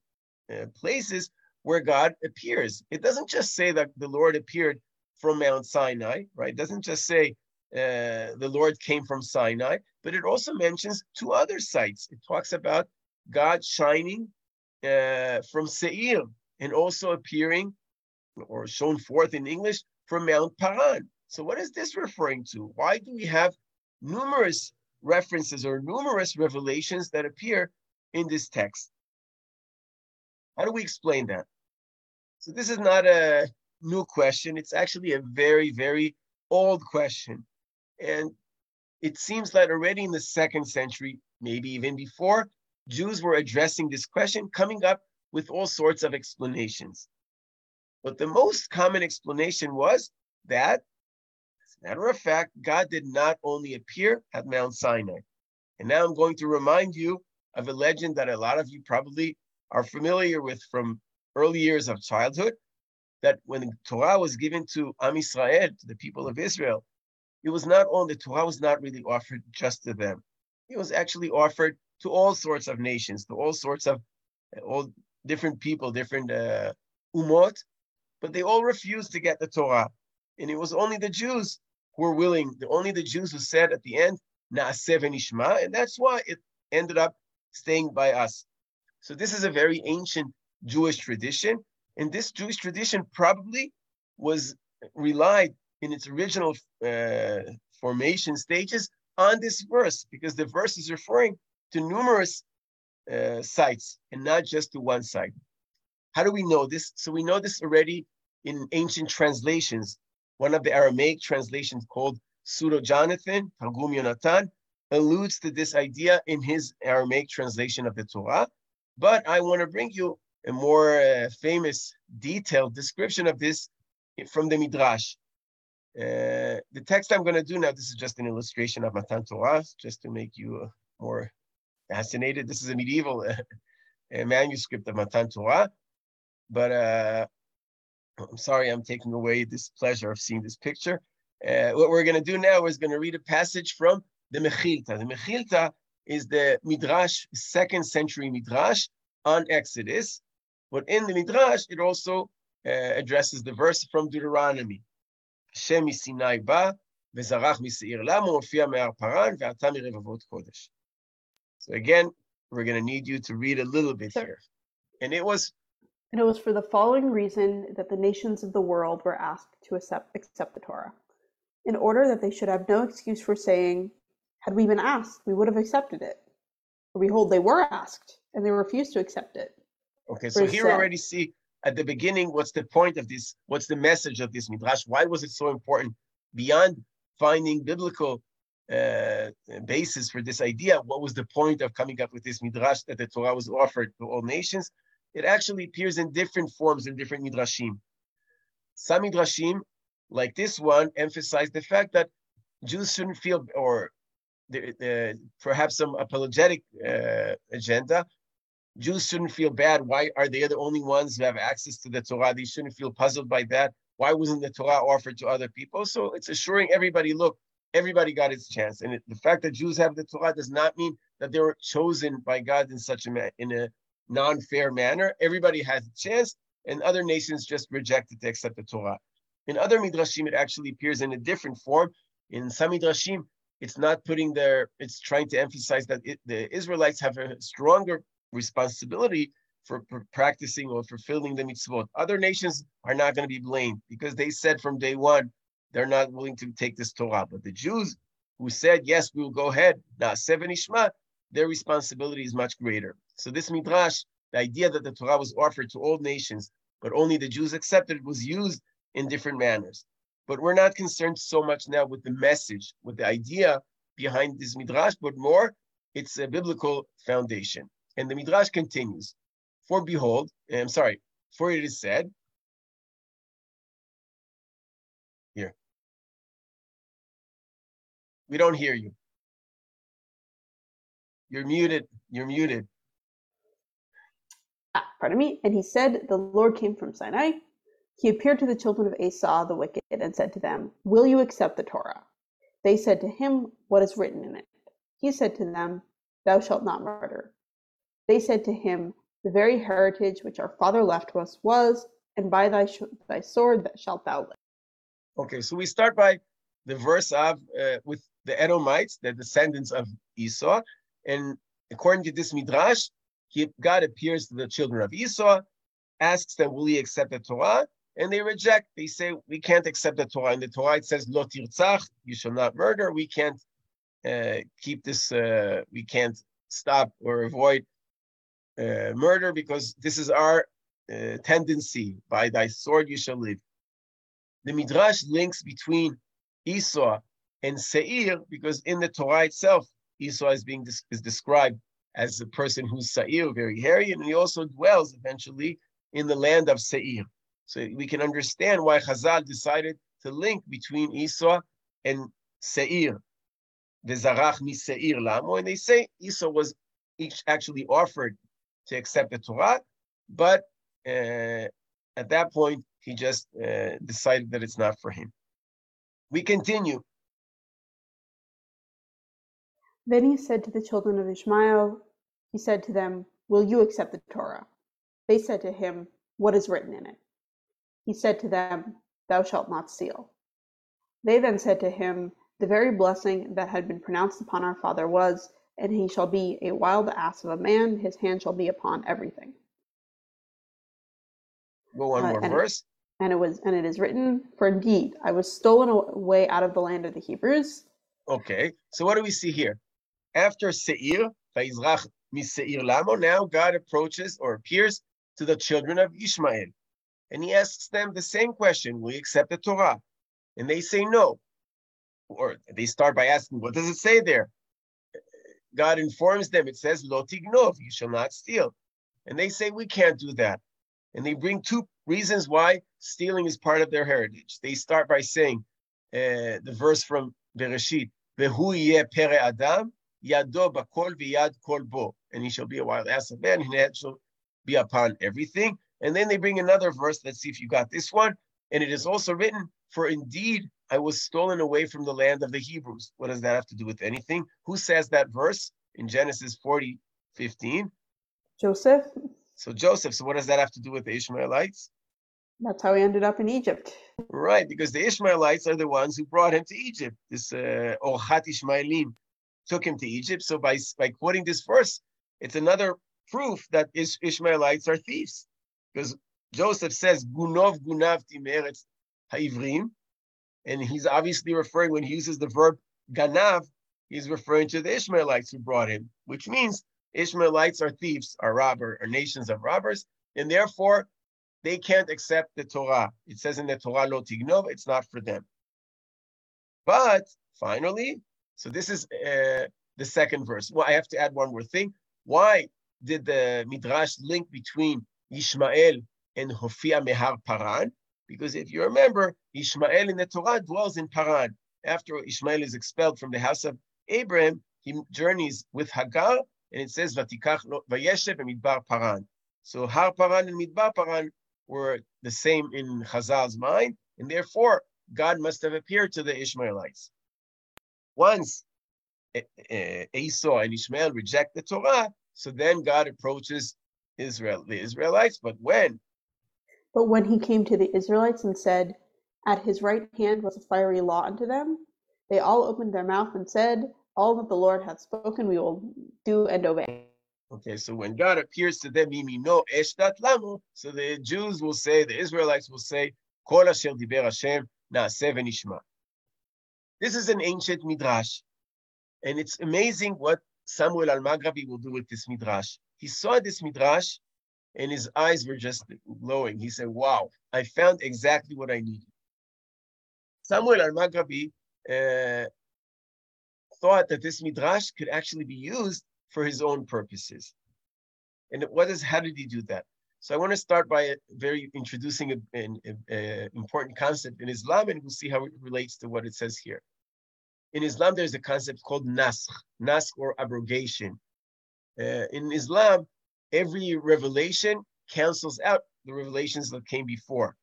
uh, places where God appears? It doesn't just say that the Lord appeared from Mount Sinai, right? It doesn't just say uh, the Lord came from Sinai, but it also mentions two other sites. It talks about God shining uh, from Seir and also appearing or shown forth in English from Mount Paran. So, what is this referring to? Why do we have numerous references or numerous revelations that appear in this text? How do we explain that? So, this is not a new question. It's actually a very, very old question. And it seems that already in the second century, maybe even before, Jews were addressing this question, coming up with all sorts of explanations. But the most common explanation was that, matter of fact, God did not only appear at Mount Sinai. And now I'm going to remind you of a legend that a lot of you probably are familiar with from early years of childhood, that when Torah was given to Am Israel, to the people of Israel, it was not only, the Torah was not really offered just to them. It was actually offered to all sorts of nations, to all sorts of all different people, different uh, umot, but they all refused to get the Torah. And it was only the Jews who were willing, the only the Jews who said at the end, Na'aseh and that's why it ended up staying by us. So this is a very ancient Jewish tradition, and this Jewish tradition probably was relied in its original uh, formation stages on this verse, because the verse is referring to numerous uh, sites and not just to one site. How do we know this? So we know this already in ancient translations. One of the Aramaic translations called Pseudo Jonathan, Targum Yonatan, alludes to this idea in his Aramaic translation of the Torah. But I want to bring you a more uh, famous, detailed description of this from the Midrash. Uh, the text I'm going to do now, this is just an illustration of Matan Torah, just to make you uh, more fascinated. This is a medieval uh, manuscript of Matan Torah, but uh, I'm sorry I'm taking away this pleasure of seeing this picture. Uh, what we're going to do now is going to read a passage from the Mechilta. The Mechilta is the Midrash, second century Midrash on Exodus. But in the Midrash, it also uh, addresses the verse from Deuteronomy. Hashem Sinai ba, וזרח משעיר למה, הופיע מהר פרן, ועתה מרבבות קודש. So again, we're going to need you to read a little bit here. And it was and it was for the following reason that the nations of the world were asked to accept, accept the Torah, in order that they should have no excuse for saying, Had we been asked, we would have accepted it. For behold, they were asked, and they refused to accept it. Okay, so here we already see at the beginning what's the point of this, what's the message of this midrash? Why was it so important? Beyond finding biblical uh, basis for this idea, what was the point of coming up with this midrash that the Torah was offered to all nations? It actually appears in different forms in different midrashim. Some midrashim, like this one, emphasize the fact that Jews shouldn't feel, or perhaps some apologetic uh, agenda. Jews shouldn't feel bad. Why are they the only ones who have access to the Torah? They shouldn't feel puzzled by that. Why wasn't the Torah offered to other people? So it's assuring everybody, look, everybody got its chance. And it, the fact that Jews have the Torah does not mean that they were chosen by God in such a in a non-fair manner. Everybody has a chance, and other nations just rejected to accept the Torah. In other midrashim, it actually appears in a different form. In some midrashim, it's not putting their, it's trying to emphasize that it, the Israelites have a stronger responsibility for, for practicing or fulfilling the mitzvot. Other nations are not going to be blamed because they said from day one they're not willing to take this Torah. But the Jews who said, yes, we will go ahead, naaseh v'nishma, their responsibility is much greater. So this midrash, the idea that the Torah was offered to all nations, but only the Jews accepted it, was used in different manners. But we're not concerned so much now with the message, with the idea behind this midrash, but more it's a biblical foundation. And the midrash continues, for behold, eh, I'm sorry, for it is said, Here. We don't hear you. You're muted. You're muted. Ah, pardon me, and he said, The Lord came from Sinai. He appeared to the children of Esau the wicked and said to them, Will you accept the Torah? They said to him, What is written in it? He said to them, Thou shalt not murder. They said to him, The very heritage which our father left to us was, and by thy, sh- thy sword that shalt thou live. Okay, so we start by the verse of uh, with the Edomites, the descendants of Esau, and according to this midrash, he, God appears to the children of Esau, asks them, "Will ye accept the Torah?" And they reject. They say, "We can't accept the Torah." And the Torah, it says, "Lo tirtzach," you shall not murder. We can't uh, keep this. Uh, we can't stop or avoid uh, murder because this is our uh, tendency. By thy sword you shall live. The midrash links between Esau and Seir because in the Torah itself, Esau is being is described as a person who's Seir, very hairy, and he also dwells eventually in the land of Seir. So we can understand why Chazal decided to link between Esau and Seir, the Zarach mi Seir Lamo, and they say Esau was each actually offered to accept the Torah, but uh, at that point he just uh, decided that it's not for him. We continue. Then he said to the children of Ishmael, he said to them, Will you accept the Torah? They said to him, What is written in it? He said to them, Thou shalt not steal. They then said to him, The very blessing that had been pronounced upon our father was, And he shall be a wild ass of a man, his hand shall be upon everything. Go one Uh, more and- verse. And it was, and it is written, For indeed I was stolen away out of the land of the Hebrews. Okay, so what do we see here? After Seir, Vaizrach Seir Lamo, now God approaches or appears to the children of Ishmael. And he asks them the same question Will you accept the Torah? And they say no. Or they start by asking, What does it say there? God informs them, It says, Lo tignov, you shall not steal. And they say, We can't do that. And they bring two reasons why stealing is part of their heritage. They start by saying, uh, the verse from Bereshit, adam, yado bakol v'yad kol bo. And he shall be a wild ass of man, and head shall be upon everything. And then they bring another verse. Let's see if you got this one. And it is also written, For indeed I was stolen away from the land of the Hebrews. What does that have to do with anything? Who says that verse in Genesis 40, 15? Joseph, So Joseph. So what does that have to do with the Ishmaelites? that's how he ended up in Egypt. Right, because the Ishmaelites are the ones who brought him to Egypt. This uh, Orchat Ishmaelim took him to Egypt. So by by quoting this verse, it's another proof that Ish- Ishmaelites are thieves, because Joseph says Gunov Gunav Timeretz Ha'ivrim, and he's obviously referring when he uses the verb Ganav, he's referring to the Ishmaelites who brought him, which means Ishmaelites are thieves, are robber, are nations of robbers, and therefore they can't accept the Torah. It says in the Torah, lo tignov, it's not for them. But finally, so this is uh, the second verse. Well, I have to add one more thing. Why did the Midrash link between Ishmael and Hofia Mehar Paran? Because if you remember, Ishmael in the Torah dwells in Paran. After Ishmael is expelled from the house of Abraham, he journeys with Hagar, and it says, Vatikach Vayeshev Midbar Paran. So Har Paran and Midbar Paran were the same in Chazal's mind, and therefore God must have appeared to the Ishmaelites. Once Esau and Ishmael reject the Torah, so then God approaches Israel, the Israelites. But when? But when he came to the Israelites and said, At his right hand was a fiery law unto them, they all opened their mouth and said, All that the Lord hath spoken we will do and obey. Okay, so when God appears to them, no eshtat lamu, so the Jews will say, the Israelites will say, Kol asher diber Hashem naaseh v'nishma. This is an ancient midrash, and it's amazing what Samuel al-Maghrabi will do with this midrash. He saw this midrash, and his eyes were just glowing. He said, "Wow, I found exactly what I needed." Samuel al-Maghrabi uh, thought that this midrash could actually be used for his own purposes. And what is how did he do that? So I want to start by a very introducing an important concept in Islam, and we'll see how it relates to what it says here. In Islam, there's a concept called naskh, naskh or abrogation. Uh, in Islam, every revelation cancels out the revelations that came before.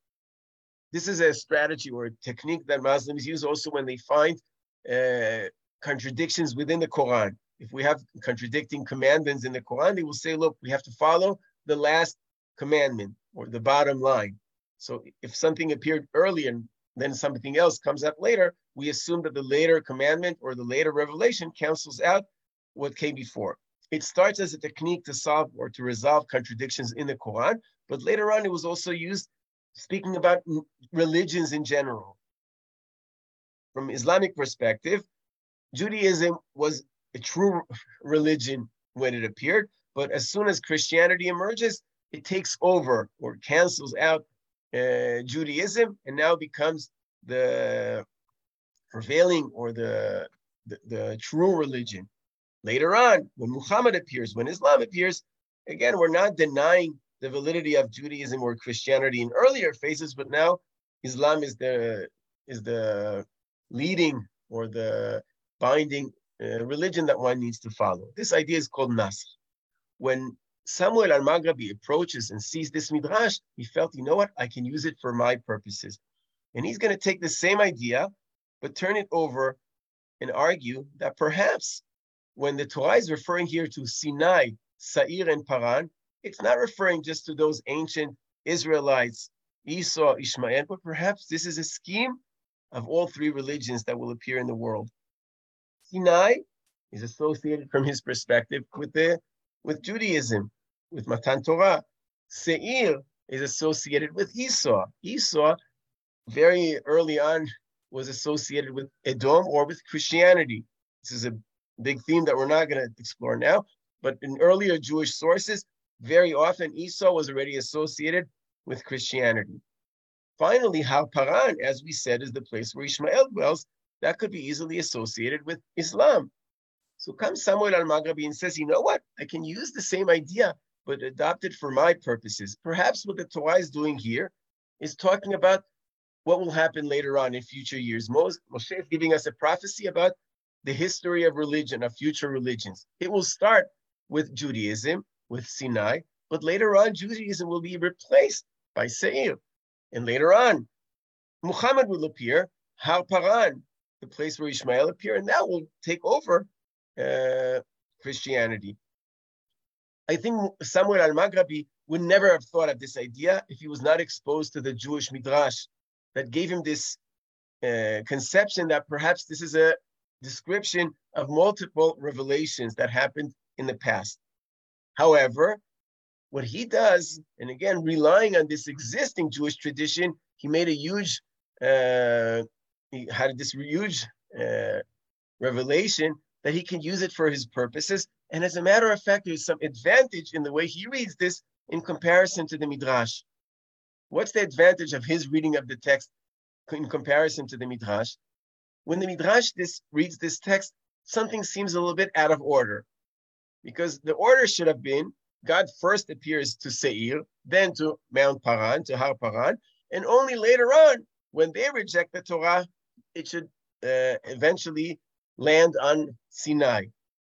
This is a strategy or a technique that Muslims use also when they find uh, contradictions within the Quran. If we have contradicting commandments in the Quran, they will say, look, we have to follow the last commandment or the bottom line. So if something appeared earlier and then something else comes up later, we assume that the later commandment or the later revelation cancels out what came before. It starts as a technique to solve or to resolve contradictions in the Quran, but later on it was also used speaking about religions in general. From Islamic perspective, Judaism was a true religion when it appeared, but as soon as Christianity emerges, it takes over or cancels out uh, Judaism and now becomes the prevailing or the, the, the true religion. Later on, when Muhammad appears, when Islam appears, again, we're not denying the validity of Judaism or Christianity in earlier phases, but now Islam is the is the leading or the binding uh, religion that one needs to follow. This idea is called Naskh. When Samuel al-Maghrabi approaches and sees this midrash, he felt, you know what, I can use it for my purposes. And he's going to take the same idea, but turn it over and argue that perhaps when the Torah is referring here to Sinai, Sa'ir, and Paran, it's not referring just to those ancient Israelites, Esau, Ishmael, but perhaps this is a scheme of all three religions that will appear in the world. Sinai is associated from his perspective with the with Judaism, with Matan Torah. Seir is associated with Esau. Esau, very early on, was associated with Edom or with Christianity. This is a big theme that we're not going to explore now. But in earlier Jewish sources, very often Esau was already associated with Christianity. Finally, Har Paran, as we said, is the place where Ishmael dwells. That could be easily associated with Islam. So comes Samuel al-Maghrabi and says, you know what? I can use the same idea, but adopt it for my purposes. Perhaps what the Torah is doing here is talking about what will happen later on in future years. Moshe is giving us a prophecy about the history of religion, of future religions. It will start with Judaism, with Sinai, but later on, Judaism will be replaced by Seir. And later on, Muhammad will appear, Har Paran, the place where Ishmael appeared, and that will take over Christianity. I think Samuel al-Maghrabi would never have thought of this idea if he was not exposed to the Jewish midrash that gave him this uh, conception that perhaps this is a description of multiple revelations that happened in the past. However, what he does, and again, relying on this existing Jewish tradition, he made a huge, uh, he had this huge uh, revelation that he can use it for his purposes. And as a matter of fact, there's some advantage in the way he reads this in comparison to the Midrash. What's the advantage of his reading of the text in comparison to the Midrash? When the Midrash this, reads this text, something seems a little bit out of order. Because the order should have been God first appears to Seir, then to Mount Paran, to Har Paran, and only later on, when they reject the Torah, it should uh, eventually land on Sinai.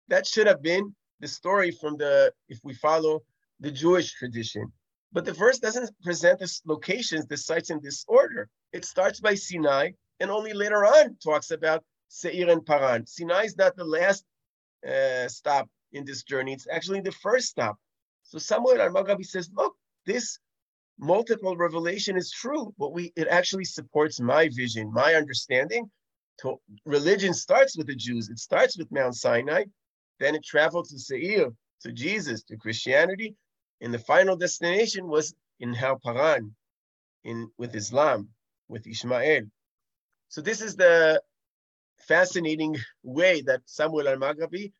That should have been the story from the, if we follow the Jewish tradition. But the verse doesn't present the locations, the sites in this order. It starts by Sinai and only later on talks about Seir and Paran. Sinai is not the last uh, stop in this journey. It's actually the first stop. So Samuel al-Maghrabi says, look, this multiple revelation is true, but we it actually supports my vision, my understanding. To, religion starts with the Jews. It starts with Mount Sinai, then it traveled to Seir, to Jesus, to Christianity, and the final destination was in Har Paran, in with Islam, with Ishmael. So this is the fascinating way that Samuel al-Maghrabi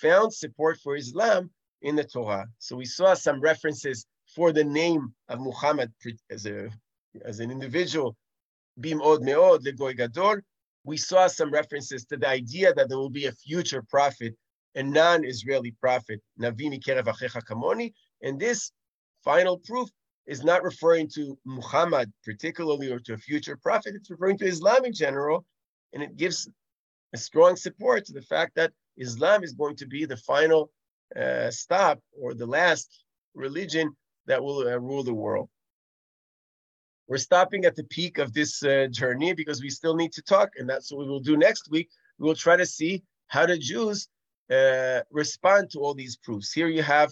found support for Islam in the Torah. So we saw some references for the name of Muhammad as a as an individual, Bim Od Meod Legoy Gadol. We saw some references to the idea that there will be a future prophet, a non-Israeli prophet, Navi Mikerev Achecha Kamoni, and this final proof is not referring to Muhammad particularly or to a future prophet. It's referring to Islam in general, and it gives a strong support to the fact that Islam is going to be the final uh, stop or the last religion that will uh, rule the world. We're stopping at the peak of this uh, journey because we still need to talk, and that's what we will do next week. We will try to see how the Jews uh, respond to all these proofs. Here you have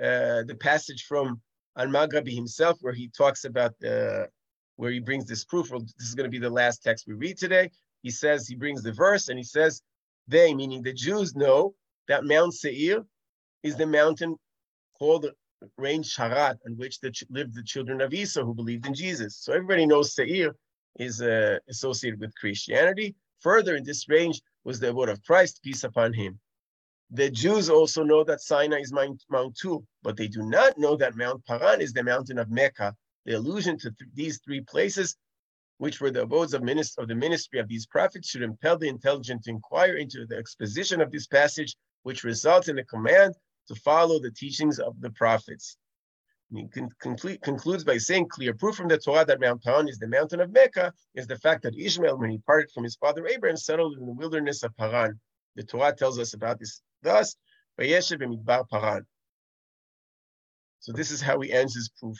uh, the passage from Al-Maghrabi himself, where he talks about the, where he brings this proof. This is going to be the last text we read today. He says, he brings the verse and he says, they, meaning the Jews, know that Mount Seir is the mountain called range Sharat, on which the, lived the children of Esau who believed in Jesus. So everybody knows Seir is uh, associated with Christianity. Further, in this range was the word of Christ, peace upon him. The Jews also know that Sinai is Mount, Mount Tur, but they do not know that Mount Paran is the mountain of Mecca. The allusion to th- these three places, which were the abodes of, minist- of the ministry of these prophets, should impel the intelligent to inquire into the exposition of this passage, which results in a command to follow the teachings of the prophets. He conclude, concludes by saying, clear proof from the Torah that Mount Paran is the mountain of Mecca is the fact that Ishmael, when he parted from his father Abraham, settled in the wilderness of Paran. The Torah tells us about this thus, Paran. So this is how we end this proof.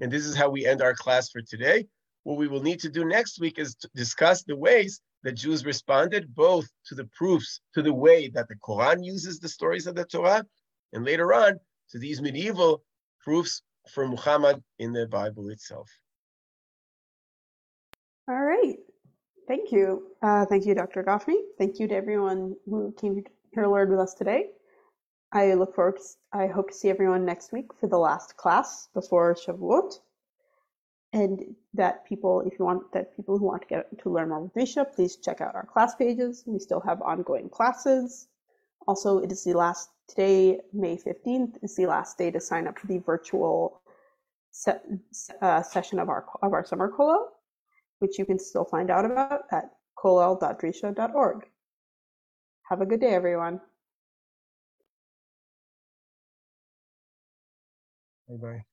And this is how we end our class for today. What we will need to do next week is discuss the ways that Jews responded both to the proofs, to the way that the Quran uses the stories of the Torah, and later on to these medieval proofs for Muhammad in the Bible itself. All right. Thank you. Uh, thank you, Dr. Gafni. Thank you to everyone who came here to learn with us today. I look forward to, I hope to see everyone next week for the last class before Shavuot. And that people, if you want, that people who want to get to learn more with Drisha, please check out our class pages. We still have ongoing classes. Also, it is the last today, May 15th, is the last day to sign up for the virtual se- uh, session of our of our summer kollel, which you can still find out about at kollel.drisha.org. Have a good day, everyone. Bye bye.